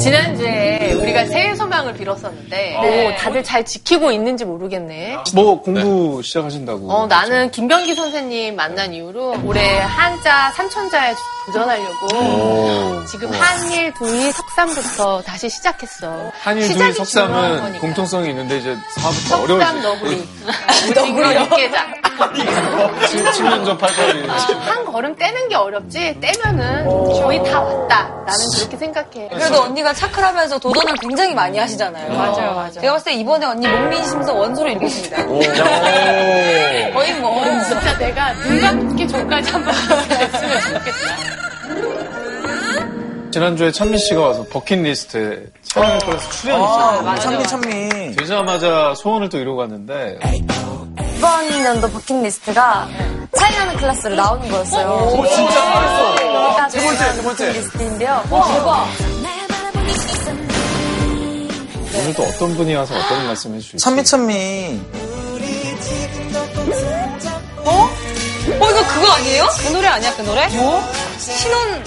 지난주에 우리가 새해 소망을 빌었었는데 오, 다들 잘 지키고 있는지 모르겠네. 뭐 공부 시작하신다고. 어, 나는 김병기 선생님 만난 이후로 올해 한자 삼천자에 도전하려고 지금 한일 동일 석삼부터 다시 시작했어. 한일 석삼은 거니까. 공통성이 있는데 이제 사부터 어려워지. 너구리. 너구리 육개장. 7년 전 8월이. 한 걸음 떼는 게 어렵지 떼면은 거의 다 왔다. 나는 그렇게 생각해. 그래도 언니가 차크하면서 도전을 굉장히 많이 하시잖아요. 맞아요, 맞아요. 제가 봤을 때 이번에 언니 목민심서 원소를 읽으십니다. 오. 거의 뭐. 진짜 내가 눈 감기 전까지 한번 됐으면 좋겠다. 지난주에 찬미 씨가 와서 버킷리스트에 차이나는 클래스 출연이 있었어요. 찬미 찬미. 되자마자 소원을 또 이루고 갔는데 이 번 연도 버킷리스트가 차이나는 클래스로 나오는 거였어요. 오 진짜 잘했어. 세 번째, 세 번째. 버킷리스트인데요. 대박. 오늘 또 어떤 분이 와서 어떤 말씀 해주실지. 찬미 찬미. 어, 이거 그거 아니에요? 그 노래 아니야, 그 노래? 뭐? 신혼.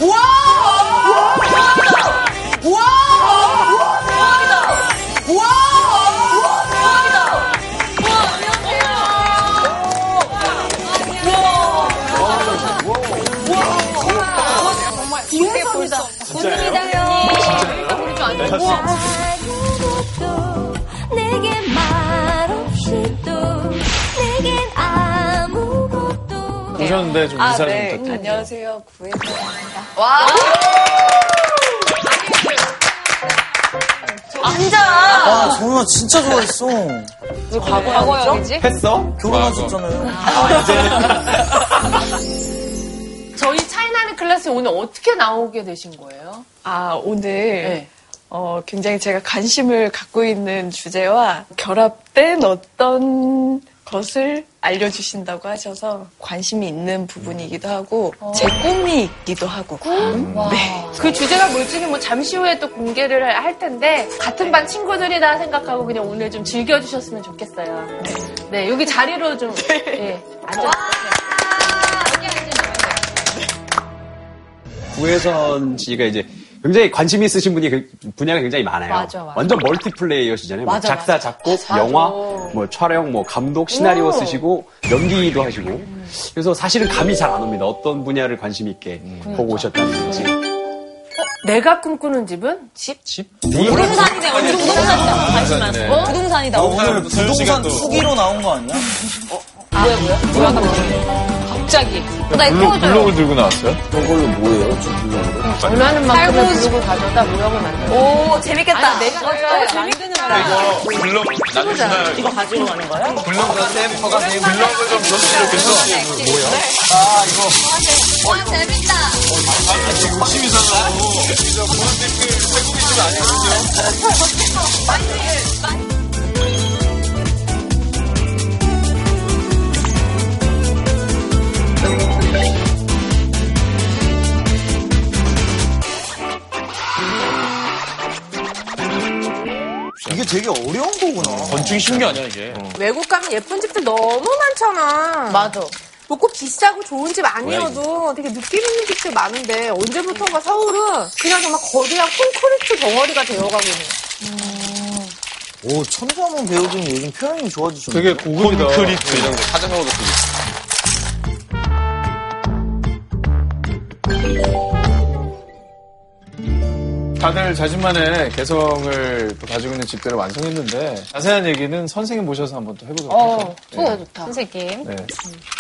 아무것도 내게 말 없이 또 내겐 아무것도 오셨는데 좀 인사 좀 네. 부탁드립니다. 안녕하세요, 구혜입니다. 와. 앉아! 아 정말 진짜 좋아했어. 과거형이지? 했어? 결혼하셨잖아요. 저희 차이나는 클래스 오늘 어떻게 나오게 되신 거예요? 아, 오늘 네. 어, 굉장히 제가 관심을 갖고 있는 주제와 결합된 어떤 것을 알려주신다고 하셔서 관심이 있는 부분이기도 하고 제 꿈이 있기도 하고 네. 그 주제가 뭘지는 뭐 잠시 후에 또 공개를 할 텐데 같은 반 친구들이다 생각하고 그냥 오늘 좀 즐겨주셨으면 좋겠어요. 네, 여기 자리로 좀 예, 앉아 구혜선 씨가 이제 굉장히 관심 있으신 분이 그 분야가 굉장히 많아요. 맞아, 맞아. 완전 멀티플레이어시잖아요. 뭐 맞아, 작사, 작곡, 영화, 뭐 촬영, 뭐 감독, 시나리오 쓰시고 연기도 하시고. 그래서 사실은 감이 잘 안 옵니다. 어떤 분야를 관심 있게 보고 오셨다는지. 내가 꿈꾸는 집은 집? 집? 부동산이네, 언니 부동산이다. 어? 부동산이다. 오늘 부동산 투기로 나온 거 아니야? 뭐야, 뭐야? 뭐야, 갑자기. 갑자기. 나 이거 블록, 풀어줘요. 블록을 들고 나왔어요? 저걸로 뭐예요? 저 블록으로? 원하는 만큼의 살고 블록을 가져다 무역을 만들어. 오, 재밌겠다. 내가 어, 재밌는 거야. 블록 나중에 이거 가지고 가는 거야? 블록과 샘퍼가 블록을 좀 줬으면 좋겠어. 뭐야? 아 이거 와 재밌다 욕심 이상하고 이거 보는 댓글 태국이 좀 아니거든요. 이 게 되게 어려운 거구나. 건축이 쉬운 게 아니야 이게. 외국 가면 예쁜 집들 너무 많잖아. 맞아. 뭐 꼭 비싸고 좋은 집 아니어도 되게 느낌 있는 집들 많은데 언제부턴가 서울은 그냥 정말 거대한 콘크리트 덩어리가 되어가고 있는. 오 천자문 배우들은 요즘 표현이 좋아지셨네. 되게 고급이다. 콘크리트 이런 거 사장하고도 쓰고 다들 자신만의 개성을 또 가지고 있는 집들을 완성했는데 자세한 얘기는 선생님 모셔서 한번 또 해보도록 할까요? 좋다, 좋다. 선생님. 네.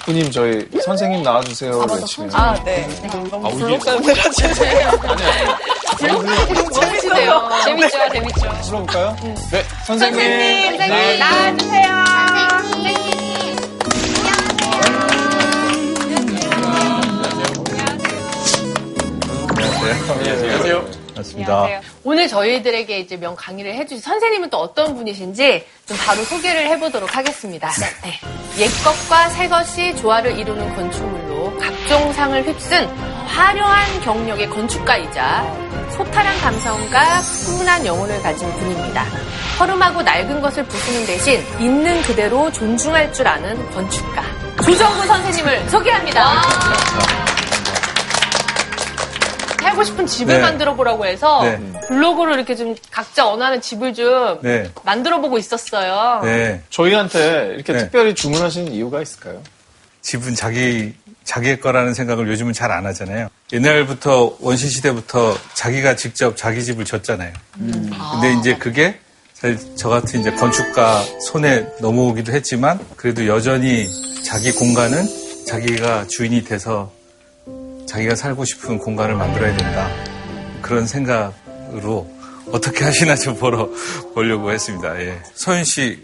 후님 저희 선생님 나와주세요 외치면 아, 네. 너무 블록사람들 같이 재밌으세요. 재밌죠, 재밌죠. 불러볼까요? 네, 선생님. 선생님, 나와주세요. 안녕하세요. 맞습니다. 오늘 저희들에게 이제 명 강의를 해주신 선생님은 또 어떤 분이신지 좀 바로 소개를 해보도록 하겠습니다. 네. 옛것과 새것이 조화를 이루는 건축물로 각종 상을 휩쓴 화려한 경력의 건축가이자 소탈한 감성과 푸근한 영혼을 가진 분입니다. 허름하고 낡은 것을 부수는 대신 있는 그대로 존중할 줄 아는 건축가. 조정구 선생님을 소개합니다. 네. 살고 싶은 집을 네. 만들어 보라고 해서 네. 블로그로 이렇게 좀 각자 원하는 집을 좀 네. 만들어 보고 있었어요. 네. 저희한테 이렇게 네. 특별히 주문하시는 이유가 있을까요? 집은 자기 자기의 거라는 생각을 요즘은 잘 안 하잖아요. 옛날부터 원시 시대부터 자기가 직접 자기 집을 졌잖아요. 근데 이제 그게 사실 저 같은 이제 건축가 손에 넘어오기도 했지만 그래도 여전히 자기 공간은 자기가 주인이 돼서 자기가 살고 싶은 공간을 만들어야 된다. 그런 생각으로 어떻게 하시나 좀 보러 보려고 했습니다. 예. 서윤 씨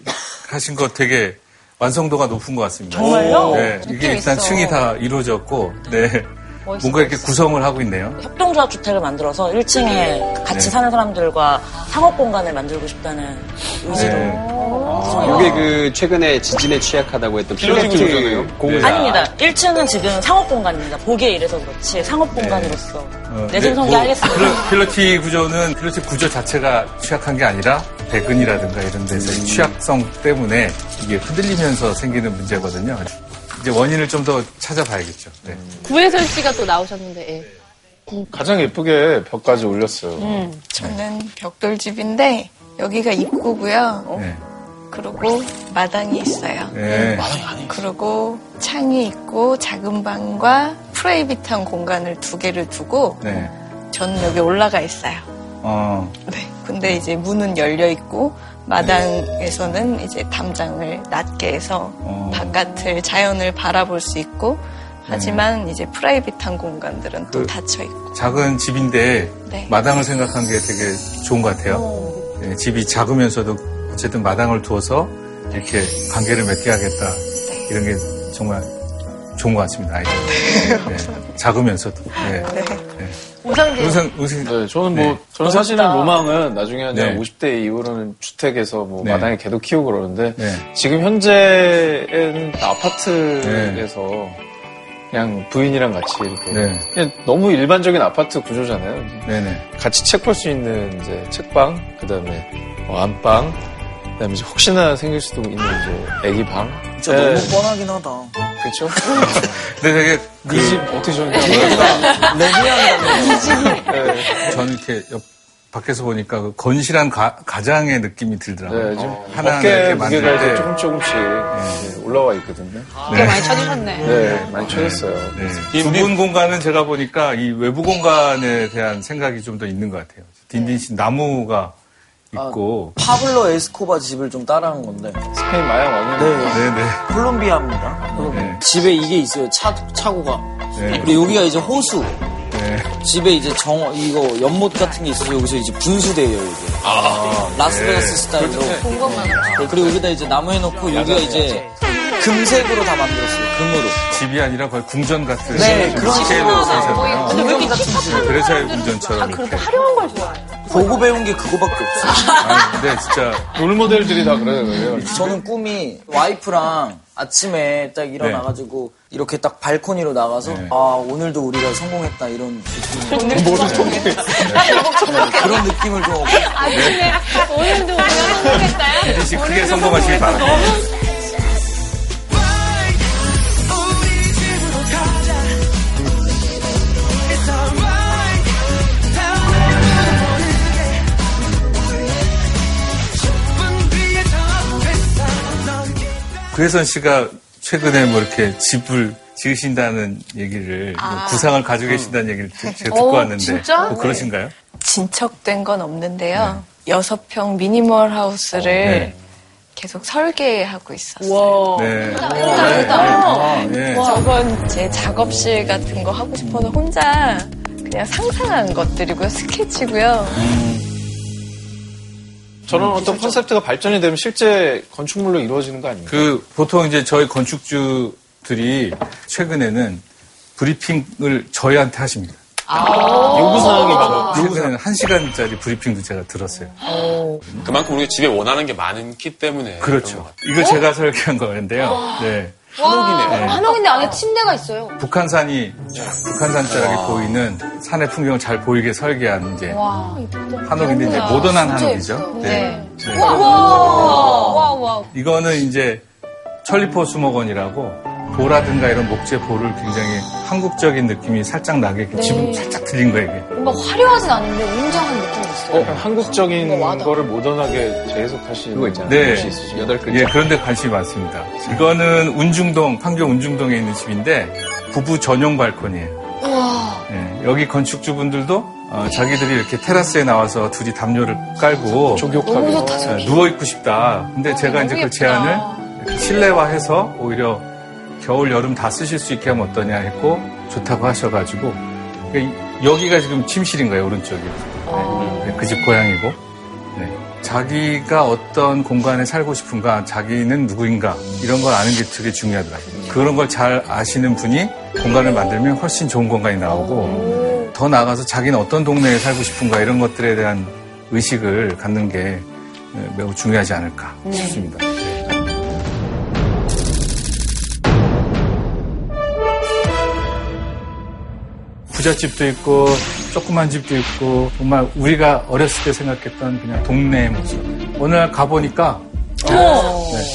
하신 거 되게 완성도가 높은 것 같습니다. 정말요? 네. 이게 일단 층이 다 이루어졌고, 네. 뭔가 이렇게 구성을 하고 있네요. 협동조합 주택을 만들어서 1층에 같이 네. 사는 사람들과 상업 공간을 만들고 싶다는 의지로 네. 이게 그 최근에 지진에 취약하다고 했던 구조네요. 공사. 아닙니다. 1층은 지금 상업 공간입니다. 보기에 이래서 그렇지 상업 공간으로서 어, 내생성기 네, 뭐 하겠습니다. 필로- 필로티 구조는 필로티 구조 자체가 취약한 게 아니라 배근이라든가 이런 데서 의 취약성 때문에 이게 흔들리면서 생기는 문제거든요. 이제 원인을 좀 더 찾아봐야겠죠. 네. 구혜선 씨가 또 나오셨는데 예. 가장 예쁘게 벽까지 올렸어요. 음, 저는 벽돌집인데 여기가 입구고요. 네. 그리고 마당이 있어요. 네. 그리고 창이 있고 작은 방과 프라이빗한 공간을 두 개를 두고 네. 저는 여기 올라가 있어요. 어, 네. 근데 이제 문은 열려 있고 마당에서는 이제 담장을 낮게 해서 어. 바깥을 자연을 바라볼 수 있고 하지만 이제 프라이빗한 공간들은 또 그- 닫혀 있고 작은 집인데 네. 마당을 생각한 게 되게 좋은 것 같아요. 네, 집이 작으면서도 어쨌든 마당을 두어서 이렇게 관계를 맺게 하겠다. 이런 게 정말 좋은 것 같습니다. 아이들. 네. 작으면서도. 네. 오상진 우선, 우선, 네, 저는 뭐, 네. 저는 사실은 로망은 나중에 한 네. 50대 이후로는 주택에서 뭐 네. 마당에 개도 키우고 그러는데, 네. 지금 현재는 아파트에서 그냥 부인이랑 같이 이렇게 네. 그냥 너무 일반적인 아파트 구조잖아요. 네네. 같이 책 볼 수 있는 이제 책방, 그 다음에 뭐 안방, 그다음에 이제 혹시나 생길 수도 있는 이제 애기 방. 진짜 네, 너무 뻔하긴 하다. 그렇죠. 근데 되게 그, 이집 어떻게 정리하면 네. 저는 이렇게 옆, 밖에서 보니까 그 건실한 가, 가장의 느낌이 들더라고요. 네, 지금 하나하나 어깨 이렇게 무게가 만들 이제 때. 조금 조금씩 이제 올라와 있거든요. 꽤 많이 쳐주셨네. 네, 많이 쳐졌어요. 네. 좁은 공간은 제가 보니까 이 외부 공간에 대한 생각이 좀 더 있는 것 같아요. 딘딘 씨 나무가 있고. 파블로 에스코바 집을 좀 따라한 건데. 스페인 마약 왕이 네. 네네. 콜롬비아입니다. 콜롬비아. 네. 집에 이게 있어요. 차, 차고가. 네. 그리고 여기가 이제 호수. 네. 집에 이제 정, 이거 연못 같은 게 있어서 여기서 이제 분수대예요, 이게. 라스베가스 스타일로. 네, 그리고 여기다 이제 나무 해놓고 여기가 이제 금색으로 다 만들었어요. 금으로. 집이 아니라 거의 궁전 같은 네, 좀 그런 스케일로 사셨나요? 근데 왜 그래서 궁전처럼 다 이렇게. 그렇게 화려한 걸 좋아해? 보고 배운 게 그거밖에 없어요. 아니, 근데 진짜 롤모델들이 다 그래요. 저는 꿈이 와이프랑 아침에 딱 일어나가지고 이렇게 딱 발코니로 나가서 네. 아 오늘도 우리가 성공했다 이런 느낌 그런 느낌을 좀 아침에 오늘도 우리가 성공했다요? 딘딘 씨 크게 성공하시길 바랍니다. 구혜선 씨가 최근에 뭐 이렇게 집을 지으신다는 얘기를 뭐 구상을 가지고 계신다는 얘기를 드- 제가 듣고 어, 왔는데 진짜? 뭐 그러신가요? 진척된 건 없는데요. 여섯 평 미니멀 하우스를 네. 계속 설계하고 있었어요. 네. 아, 네. 저건 제 작업실 같은 거 하고 싶어서 혼자 그냥 상상한 것들이고요. 스케치고요. 저는 어떤 컨셉트가 발전이 되면 실제 건축물로 이루어지는 거 아닙니까? 그 보통 이제 저희 건축주들이 최근에는 브리핑을 저희한테 하십니다. 요구사항이 막 최근에는 한 시간짜리 브리핑도 제가 들었어요. 그만큼 우리가 집에 원하는 게 많기 때문에. 그렇죠. 이거 제가 설계한 거였는데요. 네. 한옥이네. 한옥인데 안에 침대가 있어요. 북한산이 북한산 자락이 보이는 산의 풍경을 잘 보이게 설계한 이제 한옥인데 이제 모던한 한옥이죠. 네. 네. 와, 와. 이거는 이제 천리포 수목원이라고 보라든가 이런 목재 보를 굉장히 한국적인 느낌이 살짝 나게 네. 지금 살짝 들린 거예요, 이게. 뭔가 화려하진 않은데 웅장한 느낌이 있어요. 어, 한국적인. 거를 모던하게 재해석하시는 그거 있잖아요. 네. 여덟 글자. 예, 그런데 관심이 많습니다. 이거는 운중동, 판교 운중동에 있는 집인데 부부 전용 발코니예요. 예, 여기 건축주분들도 어, 자기들이 이렇게 테라스에 나와서 둘이 담요를 깔고. 예, 누워 있고 싶다. 근데 제가 이제 그 제안을 실내화해서 오히려 겨울 여름 다 쓰실 수 있게 하면 어떠냐 했고 좋다고 하셔가지고 그러니까 이- 여기가 지금 침실인 거예요 오른쪽이. 네, 그집 고향이고. 네. 자기가 어떤 공간에 살고 싶은가, 자기는 누구인가, 이런 걸 아는 게 되게 중요하더라고요. 그런 걸 잘 아시는 분이 공간을 만들면 훨씬 좋은 공간이 나오고, 더 나아가서 자기는 어떤 동네에 살고 싶은가, 이런 것들에 대한 의식을 갖는 게 네, 매우 중요하지 않을까 싶습니다. 부잣집도 있고 조그만 집도 있고 정말 우리가 어렸을 때 생각했던 그냥 동네의 모습. 어느 날 가보니까 네,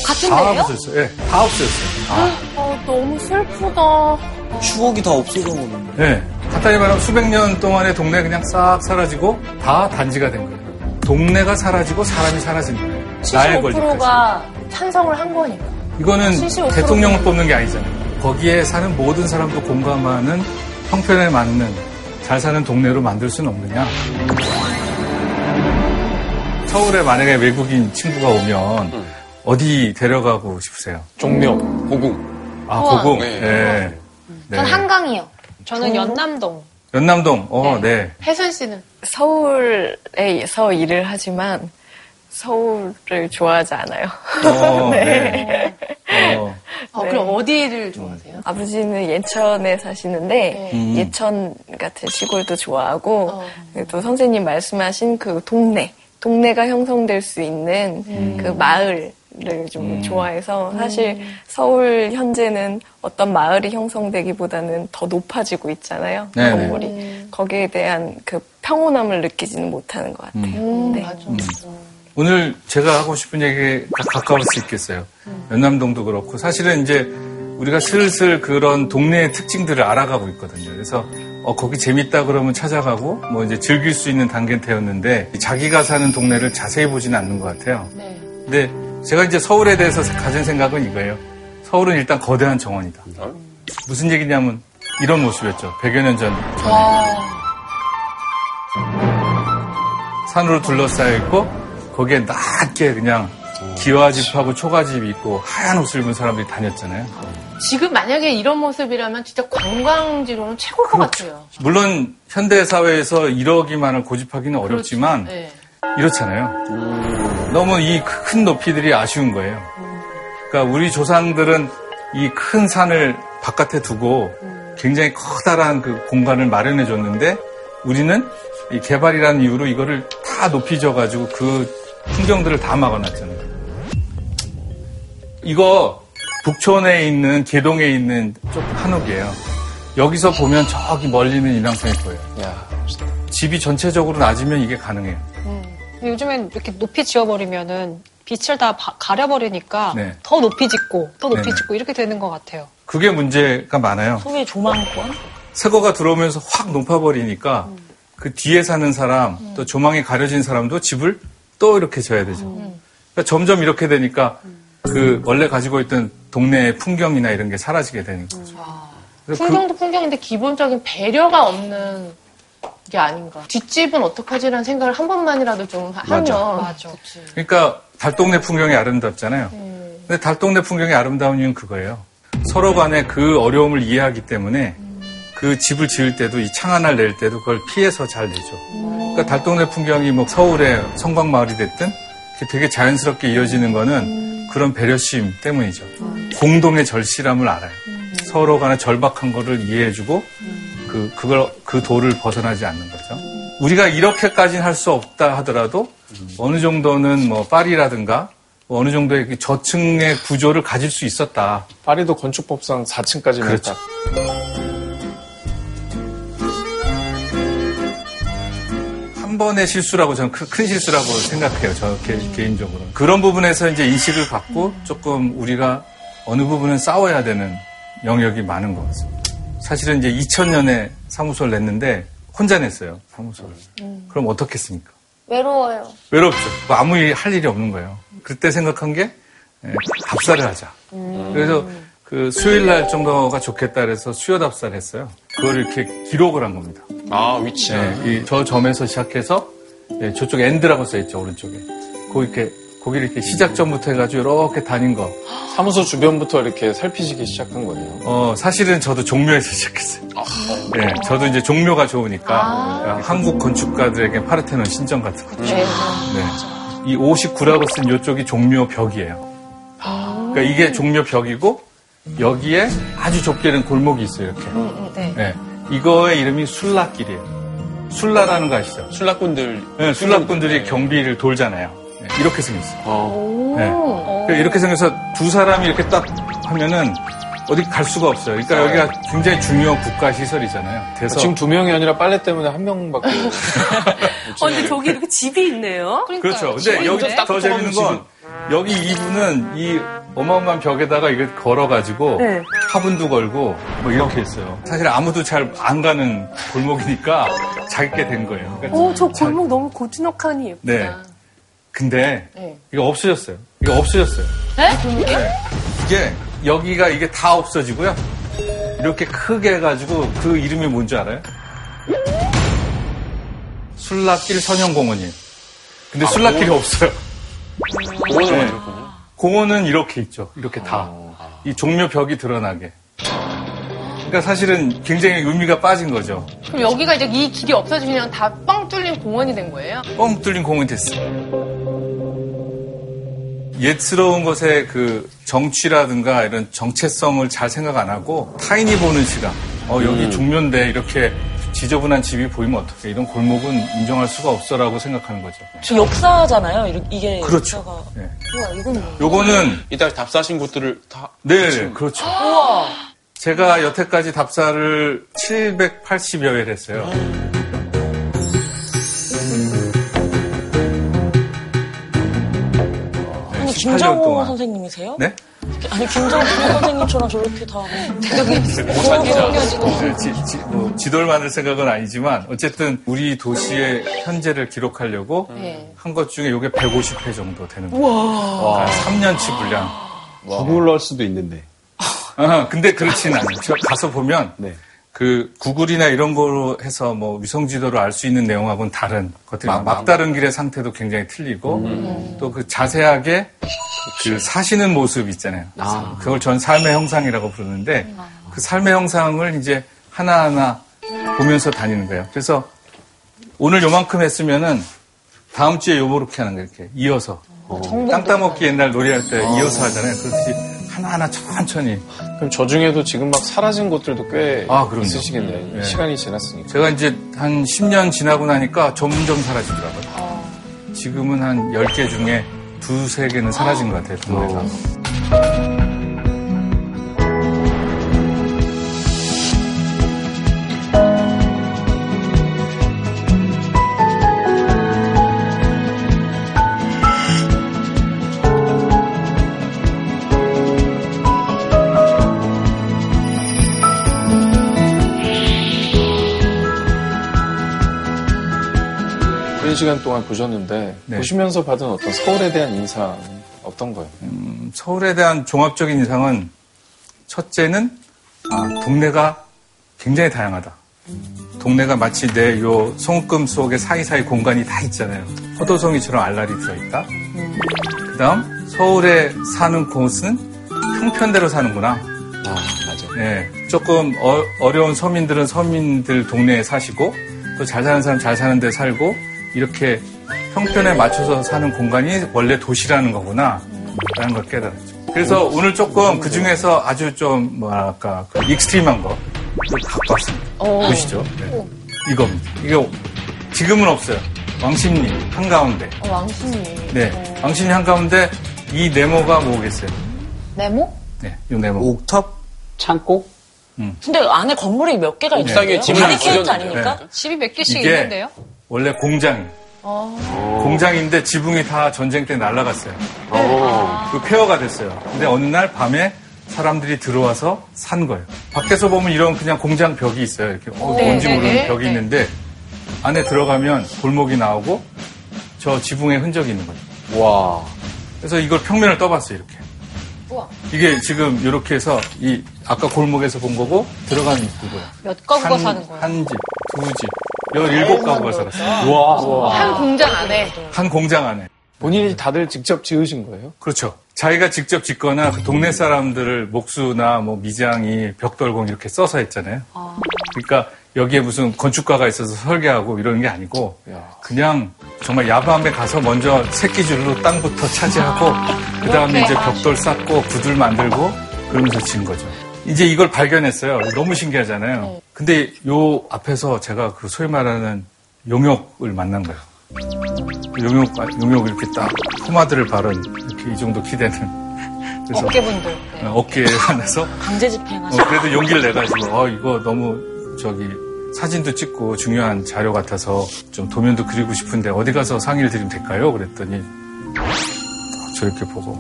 같은 다 데예요? 없어졌어요. 예, 다 없어졌어요. 어, 너무 슬프다. 추억이 다 없어져 버렸네. 네. 간단히 말하면 수백 년 동안의 동네 그냥 싹 사라지고 다 단지가 된 거예요. 동네가 사라지고 사람이 사라진 거예요. 나의 권리까지. 75%가 찬성을 한 거니까. 이거는 75% 대통령을 뽑는 게 아니잖아요. 거기에 사는 모든 사람도 공감하는 형편에 맞는 잘 사는 동네로 만들 수는 없느냐. 서울에 만약에 외국인 친구가 오면 어디 데려가고 싶으세요? 종묘. 고궁. 아, 우와. 고궁. 네. 네. 네. 전 한강이요. 저는 연남동. 연남동. 어, 네. 혜선 씨는 서울에서 일을 하지만 서울을 좋아하지 않아요. 어, 네. 어, 어, 네. 그럼 어디를 좋아하세요? 아버지는 예천에 사시는데 음. 예천 같은 시골도 좋아하고 어. 또 선생님 말씀하신 그 동네 동네가 형성될 수 있는 음. 그 마을을 좀 좋아해서 사실 서울 현재는 어떤 마을이 형성되기보다는 더 높아지고 있잖아요 네네. 건물이 거기에 대한 그 평온함을 느끼지는 못하는 것 같아요. 음. 네. 맞아. 오늘 제가 하고 싶은 얘기에 가까울 수 있겠어요. 연남동도 그렇고 사실은 이제 우리가 슬슬 그런 동네의 특징들을 알아가고 있거든요. 그래서 어, 거기 재밌다 그러면 찾아가고 뭐 이제 즐길 수 있는 단계 되었는데 자기가 사는 동네를 자세히 보지는 않는 것 같아요. 네. 근데 제가 이제 서울에 대해서 가진 생각은 이거예요. 서울은 일단 거대한 정원이다. 무슨 얘기냐면 이런 모습이었죠. 100여 년 전. 산으로 둘러싸여 있고 거기에 낮게 그냥 기와집하고 초가집이 있고 하얀 옷을 입은 사람들이 다녔잖아요. 지금 만약에 이런 모습이라면 진짜 관광지로는 최고일 것 같아요. 물론 현대 사회에서 이러기만을 고집하기는 어렵지만 네. 이렇잖아요. 너무 이 큰 높이들이 아쉬운 거예요. 그러니까 우리 조상들은 이 큰 산을 바깥에 두고 굉장히 커다란 그 공간을 마련해 줬는데 우리는 이 개발이라는 이유로 이거를 다 높이 져 가지고 그 풍경들을 다 막아놨잖아요. 이거 북촌에 있는 개동에 있는 쪽 한옥이에요. 여기서 보면 저기 멀리는 인왕산이 보여요. 야, 집이 전체적으로 낮으면 이게 가능해요. 근데 요즘엔 이렇게 높이 지어버리면은 빛을 다 바- 가려버리니까 네. 더 높이 짓고 더 높이 네네. 짓고 이렇게 되는 것 같아요. 그게 문제가 많아요. 소위 조망권? 새거가 들어오면서 확 높아버리니까 그 뒤에 사는 사람, 또 조망이 가려진 사람도 집을 또 이렇게 져야 되죠. 그러니까 점점 이렇게 되니까 그 원래 가지고 있던 동네의 풍경이나 이런 게 사라지게 되는 거죠. 그래서 그- 풍경도 풍경인데 기본적인 배려가 없는 게 아닌가. 뒷집은 어떡하지라는 생각을 한 번만이라도 좀 하면. 맞아. 그러니까 달동네 풍경이 아름답잖아요. 근데 달동네 풍경이 아름다운 이유는 그거예요. 서로 간에 그 어려움을 이해하기 때문에 그 집을 지을 때도 이 창 하나를 낼 때도 그걸 피해서 잘 내죠. 그러니까 달동네 풍경이 뭐 서울의 성곽마을이 됐든 되게 자연스럽게 이어지는 거는 그런 배려심 때문이죠. 공동의 절실함을 알아요. 서로 간에 절박한 거를 이해해주고 그, 그걸, 그 도를 벗어나지 않는 거죠. 우리가 이렇게까지는 할 수 없다 하더라도 어느 정도는 뭐 파리라든가 뭐 어느 정도의 그 저층의 구조를 가질 수 있었다. 파리도 건축법상 4층까지는 그렇죠. 딱 한 번의 실수라고 저는 큰, 큰 실수라고 생각해요. 저 개, 인적으로 그런 부분에서 이제 인식을 갖고 조금 우리가 어느 부분은 싸워야 되는 영역이 많은 것 같습니다. 사실은 이제 2000년에 사무소를 냈는데 혼자 냈어요, 사무소를. 그럼 어떻겠습니까? 외로워요. 외롭죠. 뭐 아무 일 할 일이 없는 거예요. 그때 생각한 게 예, 답사를 하자. 그래서 그 수요일 날 정도가 좋겠다 그래서 수요 답사를 했어요. 그걸 이렇게 기록을 한 겁니다. 아, 위치. 예, 이저 점에서 시작해서 예, 저쪽 end라고 써있죠 오른쪽에. 거기 이렇게 거기를 이렇게 시작점부터 해가지고 이렇게 다닌 거. 사무소 주변부터 이렇게 살피시기 시작한 거네요. 어 사실은 저도 종묘에서 시작했어요. 예, 저도 이제 종묘가 좋으니까 한국 건축가들에게 파르테논 신전 같은 거. 네. 이 59라고 쓴 이쪽이 종묘 벽이에요. 그러니까 이게 종묘 벽이고 여기에 아주 좁게는 골목이 있어요 이렇게. 네. 네. 이거의 이름이 술라길이에요. 술라라는 거 아시죠? 술락꾼들. 네, 술락분들이 경비를 돌잖아요. 네, 이렇게 생겼어요. 네. 그러니까 이렇게 생겨서 두 사람이 이렇게 딱 하면은 어디 갈 수가 없어요. 그러니까 여기가 굉장히 중요한 국가 시설이잖아요. 그래서 지금 두 명이 아니라 빨래 때문에 한 명밖에. 어, 근데 저기 이렇게 집이 있네요. 그렇죠. 근데 여기 더 재밌는 건 여기 이분은 이 어마어마한 벽에다가 이걸 걸어가지고 네. 화분도 걸고 뭐 이렇게 했어요. 사실 아무도 잘 안 가는 골목이니까 작게 된 거예요. 그러니까 오, 저 골목 너무 고즈넉하니 예쁘다. 네. 근데 네. 이거 없어졌어요. 이거 없어졌어요. 네. 이게 여기가 이게 다 없어지고요. 이렇게 크게 해가지고 그 이름이 뭔지 알아요? 술락길 선영공원이에요. 근데 술락길이 없어요. 공원을 네. 공원은 이렇게 있죠. 이렇게 다. 이 종묘 벽이 드러나게. 그러니까 사실은 굉장히 의미가 빠진 거죠. 그럼 여기가 이제 이 길이 없어지면 그냥 다뻥 뚫린 공원이 된 거예요? 뻥 뚫린 공원이 됐어요. 옛스러운 것의 그 정취라든가 이런 정체성을 잘 생각 안 하고 타인이 보는 시각. 어, 여기 종묘인데 이렇게 지저분한 집이 보이면 어떡해. 이런 골목은 인정할 수가 없어라고 생각하는 거죠. 저 역사잖아요. 이게 그렇죠. 역사가. 네. 우와, 이건 뭐예요? 요거는 이따 답사하신 곳들을 다. 네, 네, 그렇죠. 우와. 제가 여태까지 답사를 780여 회를 했어요. 아 김정호. 선생님이세요? 네? 아니, 김정호 선생님처럼 저렇게 다. 네, 지, 지, 뭐, 지도를 만들 생각은 아니지만 어쨌든 우리 도시의 현재를 기록하려고 네. 한것 중에 이게 150회 정도 되는 거예요. 와. 3년치 분량. 구글럴 수도 있는데. 아, 근데 그렇지는 않아요. 제가 가서 보면 네. 그 구글이나 이런 거로 해서 뭐 위성 지도를 알수 있는 내용하고는 다른 것들이 막- 막, 다른 길의 상태도 굉장히 틀리고 또그 자세하게 그 사시는 모습 있잖아요. 아. 그걸 전 삶의 형상이라고 부르는데 그 삶의 형상을 이제 하나하나 보면서 다니는 거예요. 그래서 오늘 요만큼 했으면은 다음 주에 요렇게 하는 거예요. 이렇게 이어서. 땅 따먹기 옛날 놀이할 때 이어서 하잖아요. 그렇듯이 하나하나 천천히. 그럼 저 중에도 지금 막 사라진 곳들도 꽤 아, 그럼요. 있으시겠네. 네. 시간이 지났으니까. 제가 이제 한 10년 지나고 나니까 점점 사라지더라고요. 지금은 한 10개 중에 두세 개는 사라진 것 같아요, 동네가. 오랜 시간 동안 보셨는데 네. 보시면서 받은 어떤 서울에 대한 인상은 어떤 거예요? 음, 서울에 대한 종합적인 인상은 첫째는 아, 동네가 굉장히 다양하다. 동네가 마치 내요 손금 속에 사이사이 공간이 다 있잖아요. 포도송이처럼 알알이 들어있다. 그 다음 서울에 사는 곳은 형편대로 사는구나. 아, 맞아. 네, 조금 어, 려운 서민들은 서민들 동네에 사시고 또 잘 사는 사람 잘 사는 데 살고 이렇게 형편에 맞춰서 사는 공간이 원래 도시라는 거구나 라는 걸 깨달았죠. 그래서 오늘 조금 그 중에서 아주 좀 뭐랄까 그 extreme한 거 갖고 왔습니다. 보시죠. 네. 이겁니다. 이게 지금은 없어요. 왕십리 한가운데. 어, 왕십리. 네, 왕십리 한가운데 이 네모가 뭐겠어요? 네모? 네, 이 네모. 옥탑? 창고? 근데 안에 건물이 몇 개가 있는데요? 옥상에 바리케이트 지어놓은 아닙니까? 네. 집이 몇 개씩 이게 있는데요? 원래 공장이에요. 공장인데 지붕이 다 전쟁 때 날아갔어요. 오. 그 폐허가 됐어요. 근데 어느 날 밤에 사람들이 들어와서 산 거예요. 밖에서 보면 이런 그냥 공장 벽이 있어요. 이렇게 어, 네, 뭔지 네, 모르는 네. 벽이 네. 있는데 안에 들어가면 골목이 나오고 저 지붕에 흔적이 있는 거죠. 와. 그래서 이걸 평면을 떠봤어요, 이렇게. 이게 지금 이렇게 해서 이 아까 골목에서 본 거고 들어가는 입구고요. 몇 가구가 한, 사는 거예요? 한 집, 두 집, 열일곱 가구가 살았어요. 와. 한 공장 안에 한 공장 안에. 본인이 다들 직접 지으신 거예요? 그렇죠. 자기가 직접 짓거나 그 동네 사람들을 목수나 뭐 미장이 벽돌공 이렇게 써서 했잖아요. 그러니까 여기에 무슨 건축가가 있어서 설계하고 이러는 게 아니고 그냥 정말 야밤에 가서 먼저 새끼줄로 땅부터 차지하고 그 다음에 이제 벽돌 쌓고 구들 만들고 그러면서 지은 거죠. 이제 이걸 발견했어요. 너무 신기하잖아요. 근데 요 앞에서 제가 그 소위 말하는 용역을 만난 거예요. 용역, 용역 이렇게 딱 포마드를 바른 이렇게 이 정도 키 되는. 그래서 어깨분들. 네. 어, 어깨에 안에서 강제 집행하죠. 어, 그래도 용기를 내가지고 어 이거 너무 저기 사진도 찍고 중요한 자료 같아서 좀 도면도 그리고 싶은데 어디 가서 상의를 드리면 될까요? 그랬더니 저렇게 보고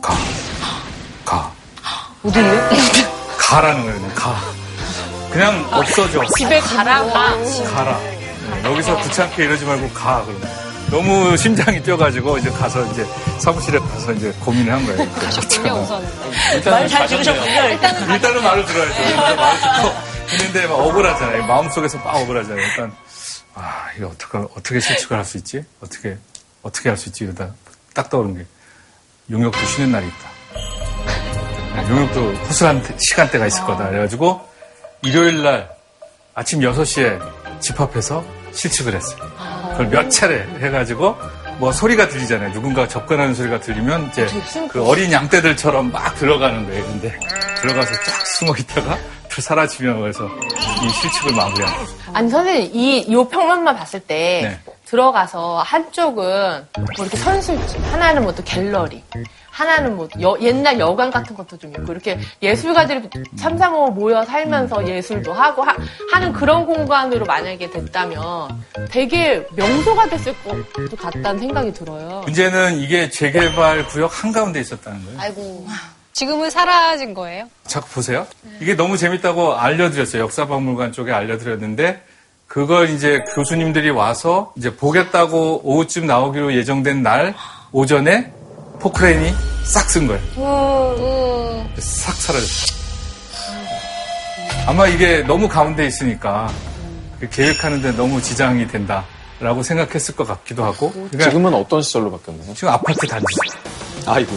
가, 가, 어디요? 가라는 거예요. 그냥 가. 그냥 없어져. 집에 가라. 가. 가라. 네, 여기서 귀찮게 이러지 말고 가. 그러면. 너무 심장이 뛰어가지고 이제 가서 이제 사무실에 가서 이제 고민을 한 거예요. 그냥 우선. 말잘 들으셨군요. 일단 일단은 말을 들어야죠. 일단 말을 듣고 있는데 막 억울하잖아요. 마음속에서 막 억울하잖아요. 일단 아 이거 어떻게 어떻게 실축을 할 수 있지? 어떻게 어떻게 할 수 있지? 이러다 딱 떠오른 게 용역도 쉬는 날이 있다. 네, 용역도 허술한 때- 시간대가 있을 거다. 그래가지고 일요일 날 아침 6시에 집합해서 실측을 했어요. 그걸 몇 차례 해가지고 뭐 소리가 들리잖아요. 누군가 접근하는 소리가 들리면 이제 그 어린 양떼들처럼 막 들어가는 거예요. 근데 들어가서 쫙 숨어 있다가 또 사라지면 그래서 이 실측을 마무리한 거죠. 아니 선생님 이 요 평면만 봤을 때 네. 들어가서 한쪽은 뭐 이렇게 선술집 하나는 뭐 또 갤러리 하나는 뭐 여- 옛날 여관 같은 것도 좀 있고 이렇게 예술가들이 삼삼오오 모여 살면서 예술도 하고 하, 는 그런 공간으로 만약에 됐다면 되게 명소가 됐을 것도 같다는 생각이 들어요. 문제는 이게 재개발 구역 한가운데 있었다는 거예요. 아이고. 지금은 사라진 거예요? 자꾸 보세요. 이게 너무 재밌다고 알려드렸어요. 역사박물관 쪽에 알려드렸는데 그걸 이제 교수님들이 와서 이제 보겠다고 오후쯤 나오기로 예정된 날 오전에 포크레인이 싹 쓴 거예요. 싹 사라졌어요. 아마 이게 너무 가운데 있으니까 그 계획하는데 너무 지장이 된다라고 생각했을 것 같기도 하고. 그러니까 지금은 어떤 시설로 바뀌었나요? 지금 아파트 단지. 아이고.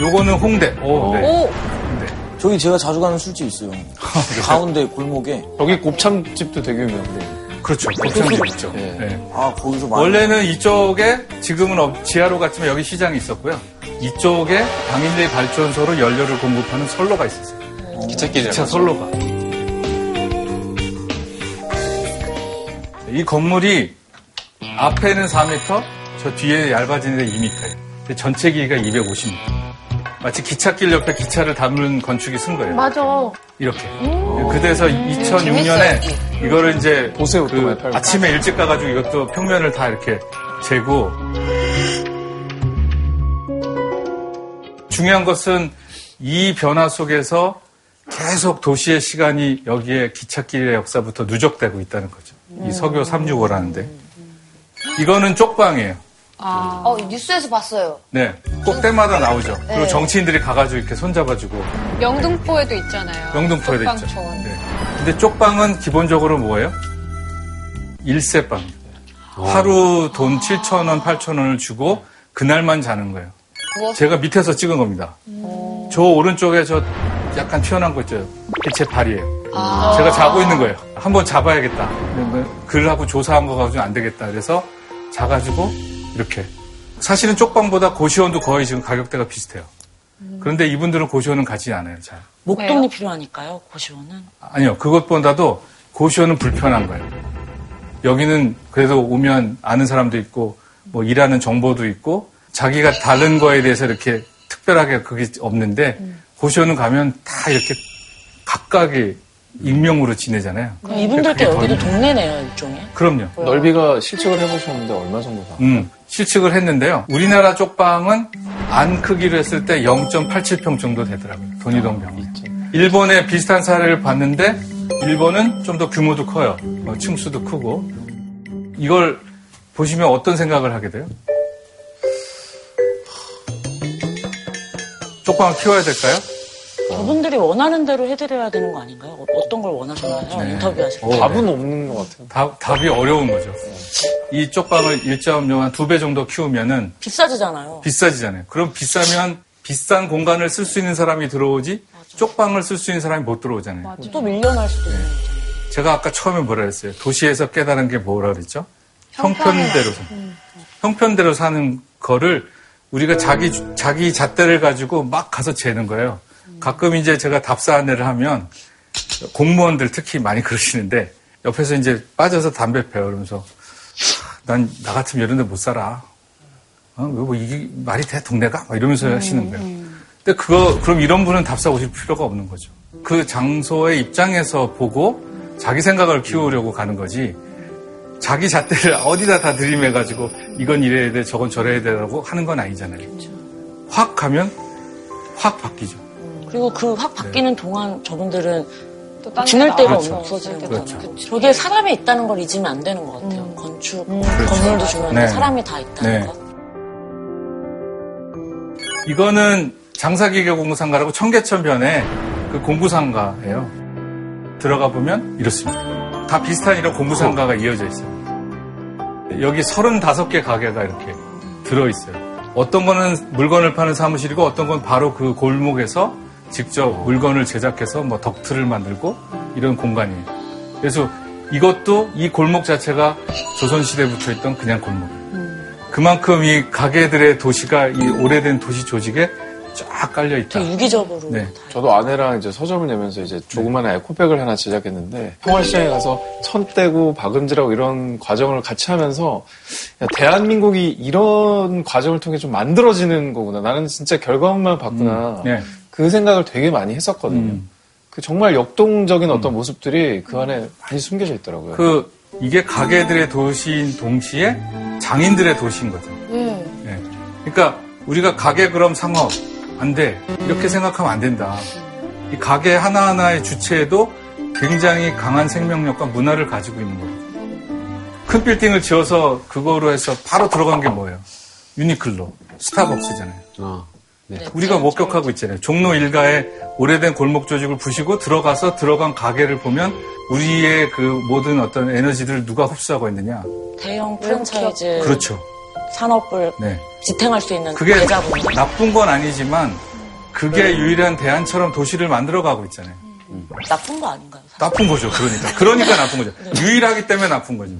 요거는 홍대. 오, 네. 오! 저기 제가 자주 가는 술집 있어요. 가운데 골목에. 여기 곱창집도 되게 유명한데. 그렇죠. 곱창집 있죠. 네. 네. 아, 거기서 많이. 원래는 이쪽에 지금은 없- 지하로 갔지만 여기 시장이 있었고요. 이쪽에 당일리 발전소로 연료를 공급하는 선로가 있었어요. 기찻길이라고. 기차 선로가. 이 건물이 앞에는 4m, 저 뒤에 얇아지는 데 2m예요. 근데 전체 길이가 250m. 마치 기찻길 옆에 기차를 담는 건축이 쓴 거예요. 맞아. 이렇게. 그래서 2006년에 이거를 이제 보세요, 또 그. 아침에 일찍 가가지고 이것도 평면을 다 이렇게 재고 중요한 것은 이 변화 속에서 계속 도시의 시간이 여기에 기찻길의 역사부터 누적되고 있다는 거죠. 이 서교 365라는데. 이거는 쪽방이에요. 어, 뉴스에서 봤어요. 네. 꼭 때마다 나오죠. 그리고 네. 정치인들이 가가지고 이렇게 손잡아주고. 영등포에도 있잖아요. 영등포에도 있죠. 쪽방촌. 네. 근데 쪽방은 기본적으로 뭐예요? 일세방입니다. 하루 돈 7,000원, 8,000원을 주고 그날만 자는 거예요. 제가 밑에서 찍은 겁니다. 저 오른쪽에 저 약간 튀어나온 거 있죠? 제 발이에요. 제가 자고 있는 거예요. 한번 잡아야겠다. 글을 하고 조사한 거 가지고 안 되겠다. 그래서 자가지고 이렇게. 사실은 쪽방보다 고시원도 거의 지금 가격대가 비슷해요. 그런데 이분들은 고시원은 가지 않아요, 잘. 목돈이 필요하니까요, 고시원은. 아니요, 그것보다도 고시원은 불편한 거예요. 여기는 그래도 오면 아는 사람도 있고, 뭐 일하는 정보도 있고, 자기가 다른 거에 대해서 이렇게 특별하게 그게 없는데, 고시원은 가면 다 이렇게 각각의 익명으로 지내잖아요. 그럼 더 여기도. 동네네요, 일종의. 그럼요. 넓이가 실측을 해보셨는데 얼마 정도 다? 음, 실측을 했는데요. 우리나라 쪽방은 안 크기로 했을 때 0.87평 정도 되더라고요. 돈이동 병이. 일본의 비슷한 사례를 봤는데 일본은 좀 더 규모도 커요. 어, 층수도 크고. 이걸 보시면 어떤 생각을 하게 돼요? 쪽방을 키워야 될까요? 저분들이 원하는 대로 해드려야 되는 거 아닌가요? 어- 어떤 걸 원하셨나요? 네. 인터뷰하실 때. 어, 답은 없는 것 같아요. 답, 답이 어려운 거죠. 이 쪽방을 1.0두배 정도 키우면은 비싸지잖아요. 비싸지잖아요. 그럼 비싸면 비싼 공간을 쓸 수 있는 사람이 들어오지 쪽방을 쓸 수 있는 사람이 못 들어오잖아요. 또 밀려날 수도 있는 거죠. 제가 아까 처음에 뭐라 그랬어요? 도시에서 깨달은 게 뭐라 그랬죠? 형편대로 사. 형편대로 사는 거를 우리가 자기 자기 잣대를 가지고 막 가서 재는 거예요. 가끔 이제 제가 답사 안내를 하면 공무원들 특히 많이 그러시는데 옆에서 이제 빠져서 담배 피워 그러면서 난 나 같으면 이런 데 못 살아. 어? 뭐 이게 말이 돼 동네가? 막 이러면서 하시는 거예요. 근데 그거 그럼 이런 분은 답사 오실 필요가 없는 거죠. 그 장소의 입장에서 보고 자기 생각을 키우려고 가는 거지. 자기 잣대를 어디다 다 들이매가지고 이건 이래야 돼, 저건 저래야 되라고 하는 건 아니잖아요. 확 가면 확 바뀌죠. 그리고 그 확 바뀌는 동안 저분들은 딴 지낼 데가 그렇죠. 없어지는 그렇죠. 거잖아요. 저게 사람이 있다는 걸 잊으면 안 되는 것 같아요. 건축, 건물도 중요한데 네. 사람이 다 있다는 네. 것. 이거는 장사기계공상가라고 청계천변에 그 공구상가예요. 들어가 보면 이렇습니다. 다 비슷한 이런 공구상가가 이어져 있어요. 여기 35개 가게가 이렇게 들어있어요. 어떤 거는 물건을 파는 사무실이고 어떤 건 바로 그 골목에서 직접 물건을 제작해서 뭐 덕트를 만들고 이런 공간이에요. 그래서 이것도 이 골목 자체가 조선시대부터 있던 그냥 골목이에요. 그만큼 이 가게들의 도시가 이 오래된 도시 조직에 쫙 깔려 있다. 유기적으로. 네. 저도 아내랑 이제 서점을 내면서 이제 조그마한 에코백을 하나 제작했는데 평화시장에 가서 천 떼고 박음질하고 이런 과정을 같이 하면서 야, 대한민국이 이런 과정을 통해 좀 만들어지는 거구나. 나는 진짜 결과물만 봤구나. 네. 그 생각을 되게 많이 했었거든요. 음. 그 정말 역동적인 어떤 모습들이 그 안에 많이 숨겨져 있더라고요. 그 이게 가게들의 도시인 동시에 장인들의 도시인 거죠. 네. 네. 그러니까 우리가 가게 그럼 상업 안 돼. 이렇게 생각하면 안 된다. 이 가게 하나하나의 주체에도 굉장히 강한 생명력과 문화를 가지고 있는 거예요. 큰 빌딩을 지어서 그거로 해서 바로 들어간 게 뭐예요? 유니클로, 스타벅스잖아요. 아, 네. 우리가 목격하고 있잖아요. 종로 일가의 오래된 골목 조직을 부시고 들어가서 들어간 가게를 보면 우리의 그 모든 어떤 에너지들을 누가 흡수하고 있느냐. 대형 프랜차이즈 그렇죠. 산업을 네. 지탱할 수 있는 그게 대자본. 나쁜 건 아니지만 그게 유일한 대안처럼 도시를 만들어가고 있잖아요. 나쁜 거 아닌가요? 나쁜 거죠. 그러니까. 그러니까 나쁜 거죠. 유일하기 때문에 나쁜 거죠.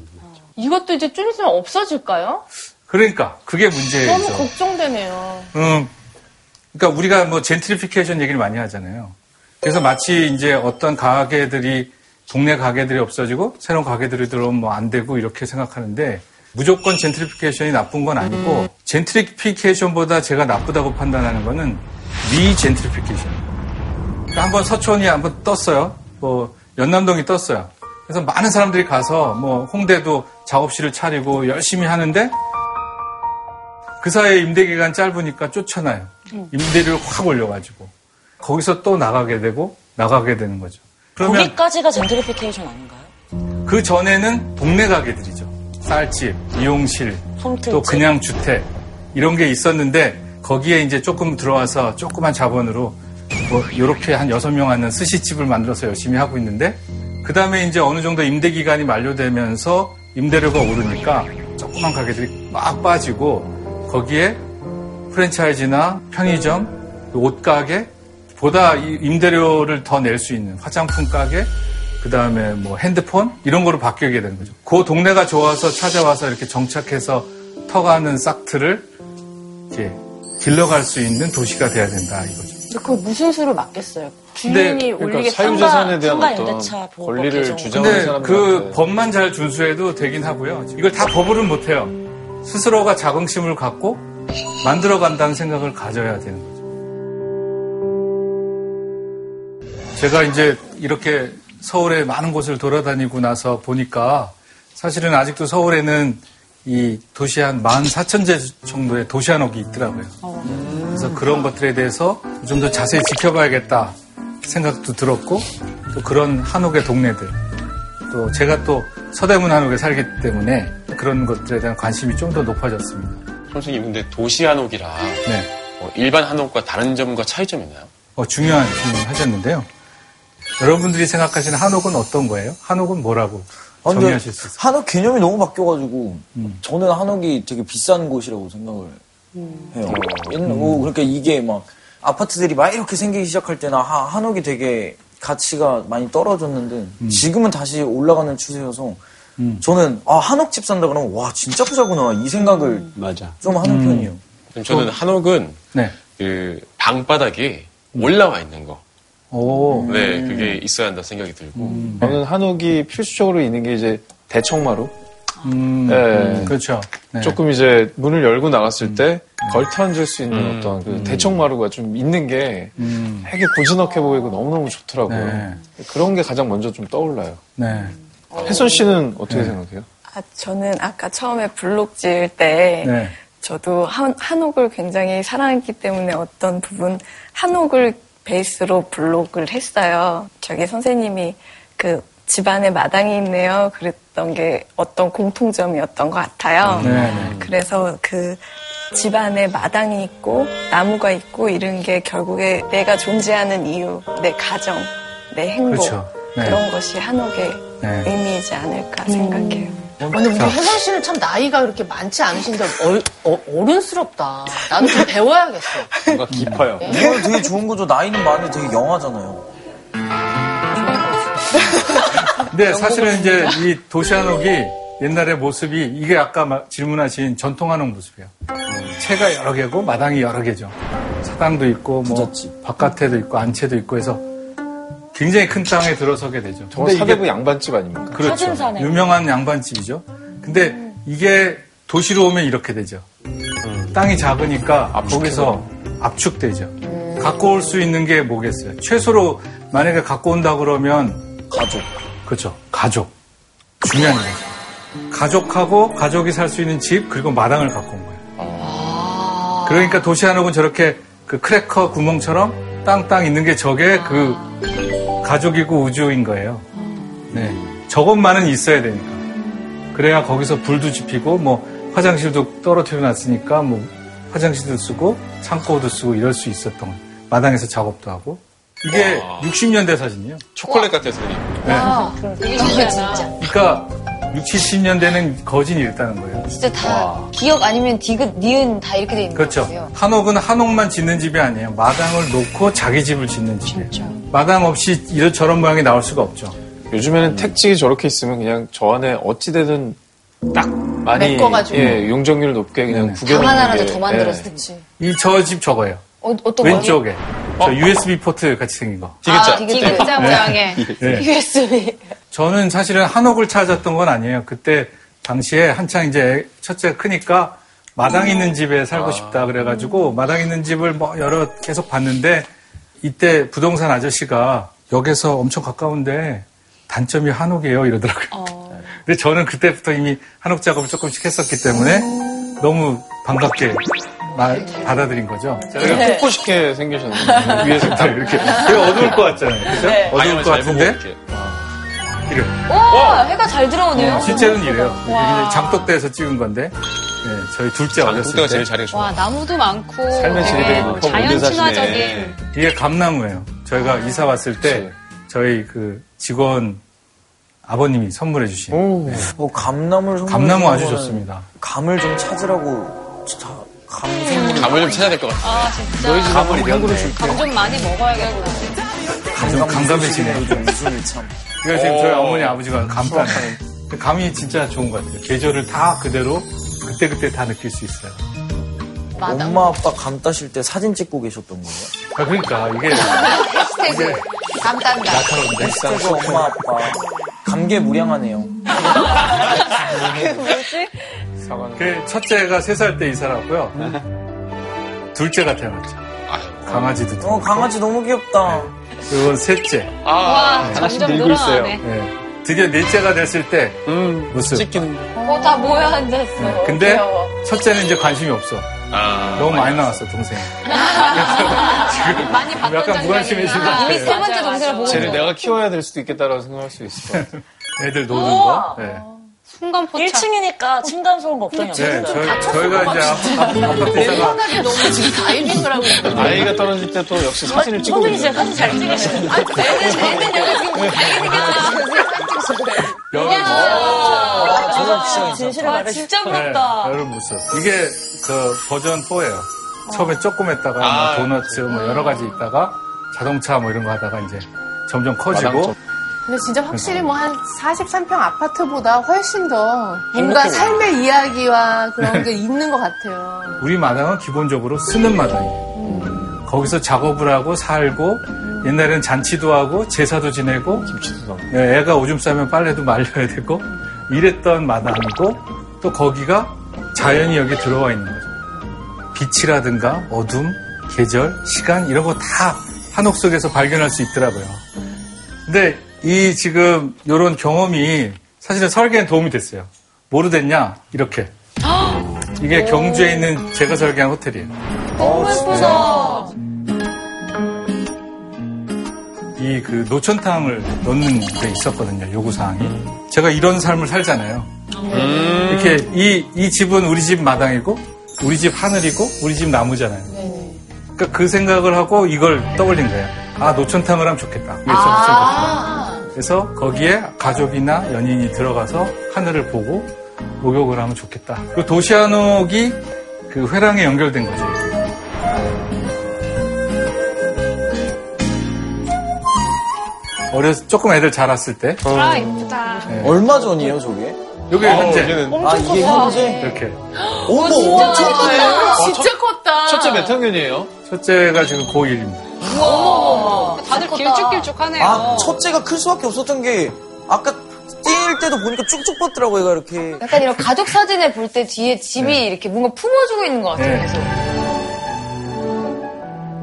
이것도 이제 좀 있으면 없어질까요? 그러니까 그게 문제죠. 너무 걱정되네요. 음, 그러니까 우리가 뭐 젠트리피케이션 얘기를 많이 하잖아요. 그래서 마치 이제 어떤 가게들이 동네 가게들이 없어지고 새로운 가게들이 들어오면 뭐 안 되고 이렇게 생각하는데 무조건 젠트리피케이션이 나쁜 건 아니고 젠트리피케이션보다 제가 나쁘다고 판단하는 거는 미젠트리피케이션. 그러니까 한번 서촌이 한번 떴어요. 뭐 연남동이 떴어요. 그래서 많은 사람들이 가서 뭐 홍대도 작업실을 차리고 열심히 하는데 그 사이에 임대 기간 짧으니까 쫓아나요. 임대료를 확 올려가지고 거기서 또 나가게 되고 나가게 되는 거죠. 그러면 거기까지가 젠트리피케이션 아닌가요? 그 전에는 동네 가게들이죠. 쌀집, 미용실, 솜틀집. 또 그냥 주택 이런 게 있었는데 거기에 이제 조금 들어와서 조그만 자본으로 뭐 이렇게 한 여섯 명 하는 스시집을 만들어서 열심히 하고 있는데 그 다음에 이제 어느 정도 임대 기간이 만료되면서 임대료가 오르니까 조그만 가게들이 막 빠지고 거기에 프랜차이즈나 편의점, 옷가게 보다 이 임대료를 더 낼 수 있는 화장품 가게, 그 다음에 뭐 핸드폰 이런 거로 바뀌게 되는 거죠. 그 동네가 좋아서 찾아와서 이렇게 정착해서 터가는 싹트를 이제 길러갈 수 있는 도시가 돼야 된다 이거죠. 근데 그걸 무슨 수로 맞겠어요? 근데 주인이 그러니까 올리게 사유재산에 대한 상가 어떤 권리를. 주장하는 근데 사람들한테 그 법만 잘 준수해도 되긴 하고요. 이걸 다 법으로 못해요. 스스로가 자긍심을 갖고 만들어 간다는 생각을 가져야 되는 거죠. 제가 이제 이렇게 서울의 많은 곳을 돌아다니고 나서 보니까 사실은 아직도 서울에는 이 도시 한 14,000제 정도의 도시 한옥이 있더라고요. 그래서 그런 것들에 대해서 좀 더 자세히 지켜봐야겠다 생각도 들었고 또 그런 한옥의 동네들 또 제가 또 서대문 한옥에 살기 때문에 그런 것들에 대한 관심이 좀 더 높아졌습니다. 선생님, 근데 도시 한옥이라 네. 어, 일반 한옥과 다른 점과 차이점이 있나요? 어, 중요한 질문을 하셨는데요. 여러분들이 생각하시는 한옥은 어떤 거예요? 한옥은 뭐라고 아, 근데 정의하실 수 있어요? 한옥 개념이 너무 바뀌어가지고 음. 저는 한옥이 되게 비싼 곳이라고 생각을 해요. 옛날 음. 뭐 그러니까 이게 막 아파트들이 막 이렇게 생기기 시작할 때나 하- 한옥이 되게 가치가 많이 떨어졌는데 지금은 다시 올라가는 추세여서 음. 저는 아 한옥 집 산다 그러면 와 진짜 부자구나 이 생각을 맞아. 좀 하는 음. 편이에요. 그럼 저는 한옥은 네. 그 방바닥에 올라와 있는 거. 오. 네, 그게 있어야 한다 생각이 들고. 음. 저는 한옥이 필수적으로 있는 게 이제 대청마루. 음, 네. 음, 그렇죠. 네. 조금 이제 문을 열고 나갔을 때 걸터 앉을 수 있는 어떤 그 대청마루가 좀 있는 게 음, 되게 고즈넉해 보이고 너무너무 좋더라고요. 네. 그런 게 가장 먼저 좀 떠올라요. 네. 혜선 씨는 어떻게 네. 생각해요? 아, 저는 아까 처음에 블록 지을 때 네. 저도 한, 한옥을 굉장히 사랑했기 때문에 어떤 부분 한옥을 베이스로 블록을 했어요. 저기 선생님이 그 집안에 마당이 있네요. 그랬던 게 어떤 공통점이었던 것 같아요. 네, 네. 그래서 그 집안에 마당이 있고 나무가 있고 이런 게 결국에 내가 존재하는 이유, 내 가정, 내 행복 그렇죠. 네. 그런 것이 한옥의 네. 의미이지 않을까 생각해요. 근데 우리 혜선 씨는 참 나이가 그렇게 많지 않으신데 얼, 어, 어른스럽다. 나도 좀 배워야겠어. 뭔가 깊어요. 이거 되게 좋은 거죠. 나이는 많이 되게 영하잖아요. 근데 사실은 이제 이 도시 한옥이 옛날의 모습이 이게 아까 마- 질문하신 전통 한옥 모습이에요. 채가 여러 개고 마당이 여러 개죠. 사당도 있고 뭐 부잣집. 바깥에도 있고 안채도 있고 해서 굉장히 큰 땅에 들어서게 되죠. 이게 사대부 양반집 아닙니까? 그렇죠. 사진사네. 유명한 양반집이죠. 근데 이게 도시로 오면 이렇게 되죠. 땅이 작으니까 거기서 압축되죠. 갖고 올 수 있는 게 뭐겠어요? 최소로 만약에 갖고 온다 그러면 가족. 그렇죠. 가족. 중요한 거죠. 가족하고 가족이 살 수 있는 집 그리고 마당을 갖고 온 거예요. 그러니까 도시 한옥은 저렇게 그 크래커 구멍처럼 땅땅 있는 게 저게 그 가족이고 우주인 거예요. 네. 저것만은 있어야 되니까. 그래야 거기서 불도 지피고 뭐 화장실도 떨어뜨려 놨으니까 뭐 화장실도 쓰고 창고도 쓰고 이럴 수 있었던 거예요. 마당에서 작업도 하고. 이게 60년대 사진이에요. 초콜릿 같아서. 되게 신기하다. 그러니까 60, 70년대는 거진이 있다는 거예요. 진짜 다 기억 아니면 디귿, 니은 다 이렇게 돼 있는 그렇죠. 거예요. 한옥은 한옥만 짓는 집이 아니에요. 마당을 놓고 자기 집을 짓는 집이에요. 마당 없이 이런 저런 모양이 나올 수가 없죠. 요즘에는 택지 저렇게 있으면 그냥 저 안에 어찌되든 딱 많이 메꿔가지고. 예, 용적률 높게 그냥 구경. 방 하나라도 더 만들어서 그치. 이 저 집 저거예요. 어, 어떤 거요? 왼쪽에. 저 USB 포트 같이 생긴 거. 아, 디귿자. 디귿자. 기자 모양의 네. USB. 저는 사실은 한옥을 찾았던 건 아니에요. 그때 당시에 한창 이제 첫째가 크니까 마당 있는 집에 살고 싶다 그래가지고 마당 있는 집을 뭐 여러 계속 봤는데 이때 부동산 아저씨가 역에서 엄청 가까운데 단점이 한옥이에요 이러더라고요. 근데 저는 그때부터 이미 한옥 작업을 조금씩 했었기 때문에 너무 반갑게 말, 받아들인 거죠. 되게 뽀뽀시게 생기셨는데 위에서 딱 이렇게 되게 어두울 것 같잖아요. 그죠? 어두울 것 같은데 이래. 와, 해가 잘 들어오네요. 실제로는 이래요. 이게 그냥 장독대에서 찍은 건데, 네, 저희 둘째 어렸을 장독대가 때 제일 좋아. 와, 나무도 많고. 삶의 질이 되게 높아 자연 친화적인. 이게 감나무예요. 저희가 이사 왔을 때 저희 그 직원 아버님이 선물해 주신 오. 뭐 감나물 선물 감나무 아주 거는 좋습니다. 감을 좀 찾으라고 감 선물 감을 좀 찾아야 될 것 같아. 아, 진짜. 너희 집 한번 한 그릇 줄게. 감좀 많이 먹어야겠다. 좀 감감해지네. 좀 웃음이 참. 그래서 지금 저희 어머니 아버지가 감탄해. 감이 진짜 좋은 것 같아요. 계절을 다 그대로 그때그때 다 느낄 수 있어요. 엄마 아빠 감 따실 때 사진 찍고 계셨던 거예요? 아, 그러니까 이게 해시태그 감단다. 그래서 엄마 아빠 감개 무량하네요. 그 첫째가 세 살 때 이사를 왔고요. 둘째가 태어났죠. 강아지도 두 어, 강아지 너무 귀엽다. 그리고 셋째. 아, 하나씩 점점 늘고 있어요. 늘어나네. 네. 드디어 넷째가 됐을 때 음, 모습. 찍히는. 어, 다 모여 앉았어. 네. 근데 첫째는 이제 관심이 없어. 아, 너무 많이 나왔어 동생. 많이 봤던 약간 무관심해진 것. 같아요. 이미 세 번째 동생을 보고 쟤를 내가 키워야 될 수도 있겠다라고 생각할 수 있을 것 같아요. 애들 노는 거. 네. 순간 포착. 1층이니까 층간 소음 걱정이 네, 없어요. 저희, 저희가 이제 아- 아- 아파트 내 이사가 생각에 너무 지금 다이빙을 하고 있는 아이가 떨어질 때 또 역시 사진을 찍고 씨가 있는 사진 잘 찍으시는 애는 애는 여기 지금 뭐 여기 아, 진짜 진실을 말해. 진짜 네, 부럽다. 여러분 모습. 이게 그 버전 4예요. 처음에 조금 했다가 뭐 아, 도너츠 뭐 여러 가지 있다가 자동차 뭐 이런 거 하다가 이제 점점 커지고 마당점. 근데 진짜 확실히 뭐 한 43평 아파트보다 훨씬 더 뭔가 삶의 이야기와 그런 게 있는 것 같아요. 우리 마당은 기본적으로 쓰는 마당이에요. 거기서 작업을 하고 살고 옛날에는 잔치도 하고 제사도 지내고 김치도 넣고. 예, 애가 오줌 싸면 빨래도 말려야 되고 이랬던 마당이고 또 거기가 자연이 여기 들어와 있는 거죠. 빛이라든가 어둠, 계절, 시간 이런 거 다 한옥 속에서 발견할 수 있더라고요. 근데 이 지금 이런 경험이 사실은 설계에 도움이 됐어요. 뭐로 됐냐? 이렇게. 이게 경주에 있는 제가 설계한 호텔이에요. 너무 예쁘다. 이 그 노천탕을 넣는 게 있었거든요. 요구 사항이. 제가 이런 삶을 살잖아요. 이렇게 이, 이 집은 우리 집 마당이고 우리 집 하늘이고 우리 집 나무잖아요. 그러니까 그 생각을 하고 이걸 떠올린 거예요. 아 노천탕을 하면 좋겠다. 이게 아~ 그래서 거기에 가족이나 연인이 들어가서 하늘을 보고 목욕을 하면 좋겠다. 그 도시한옥이 그 회랑에 연결된 거죠. 어려서 조금 애들 자랐을 때 아, 예쁘다. 얼마 전이에요, 저게? 요게 현재 아, 이게 현재? 이렇게 어머, 엄청 크네요. 진짜 컸다. 첫째 몇 학년이에요? 첫째가 지금 고1입니다. 다들 길쭉길쭉하네요. 아, 첫째가 클 수밖에 없었던 게, 아까 뛸 때도 보니까 쭉쭉 뻗더라고요, 얘가 이렇게. 약간 이런 가족 사진을 볼 때 뒤에 집이 이렇게 뭔가 품어주고 있는 것 같아요. 네. 계속.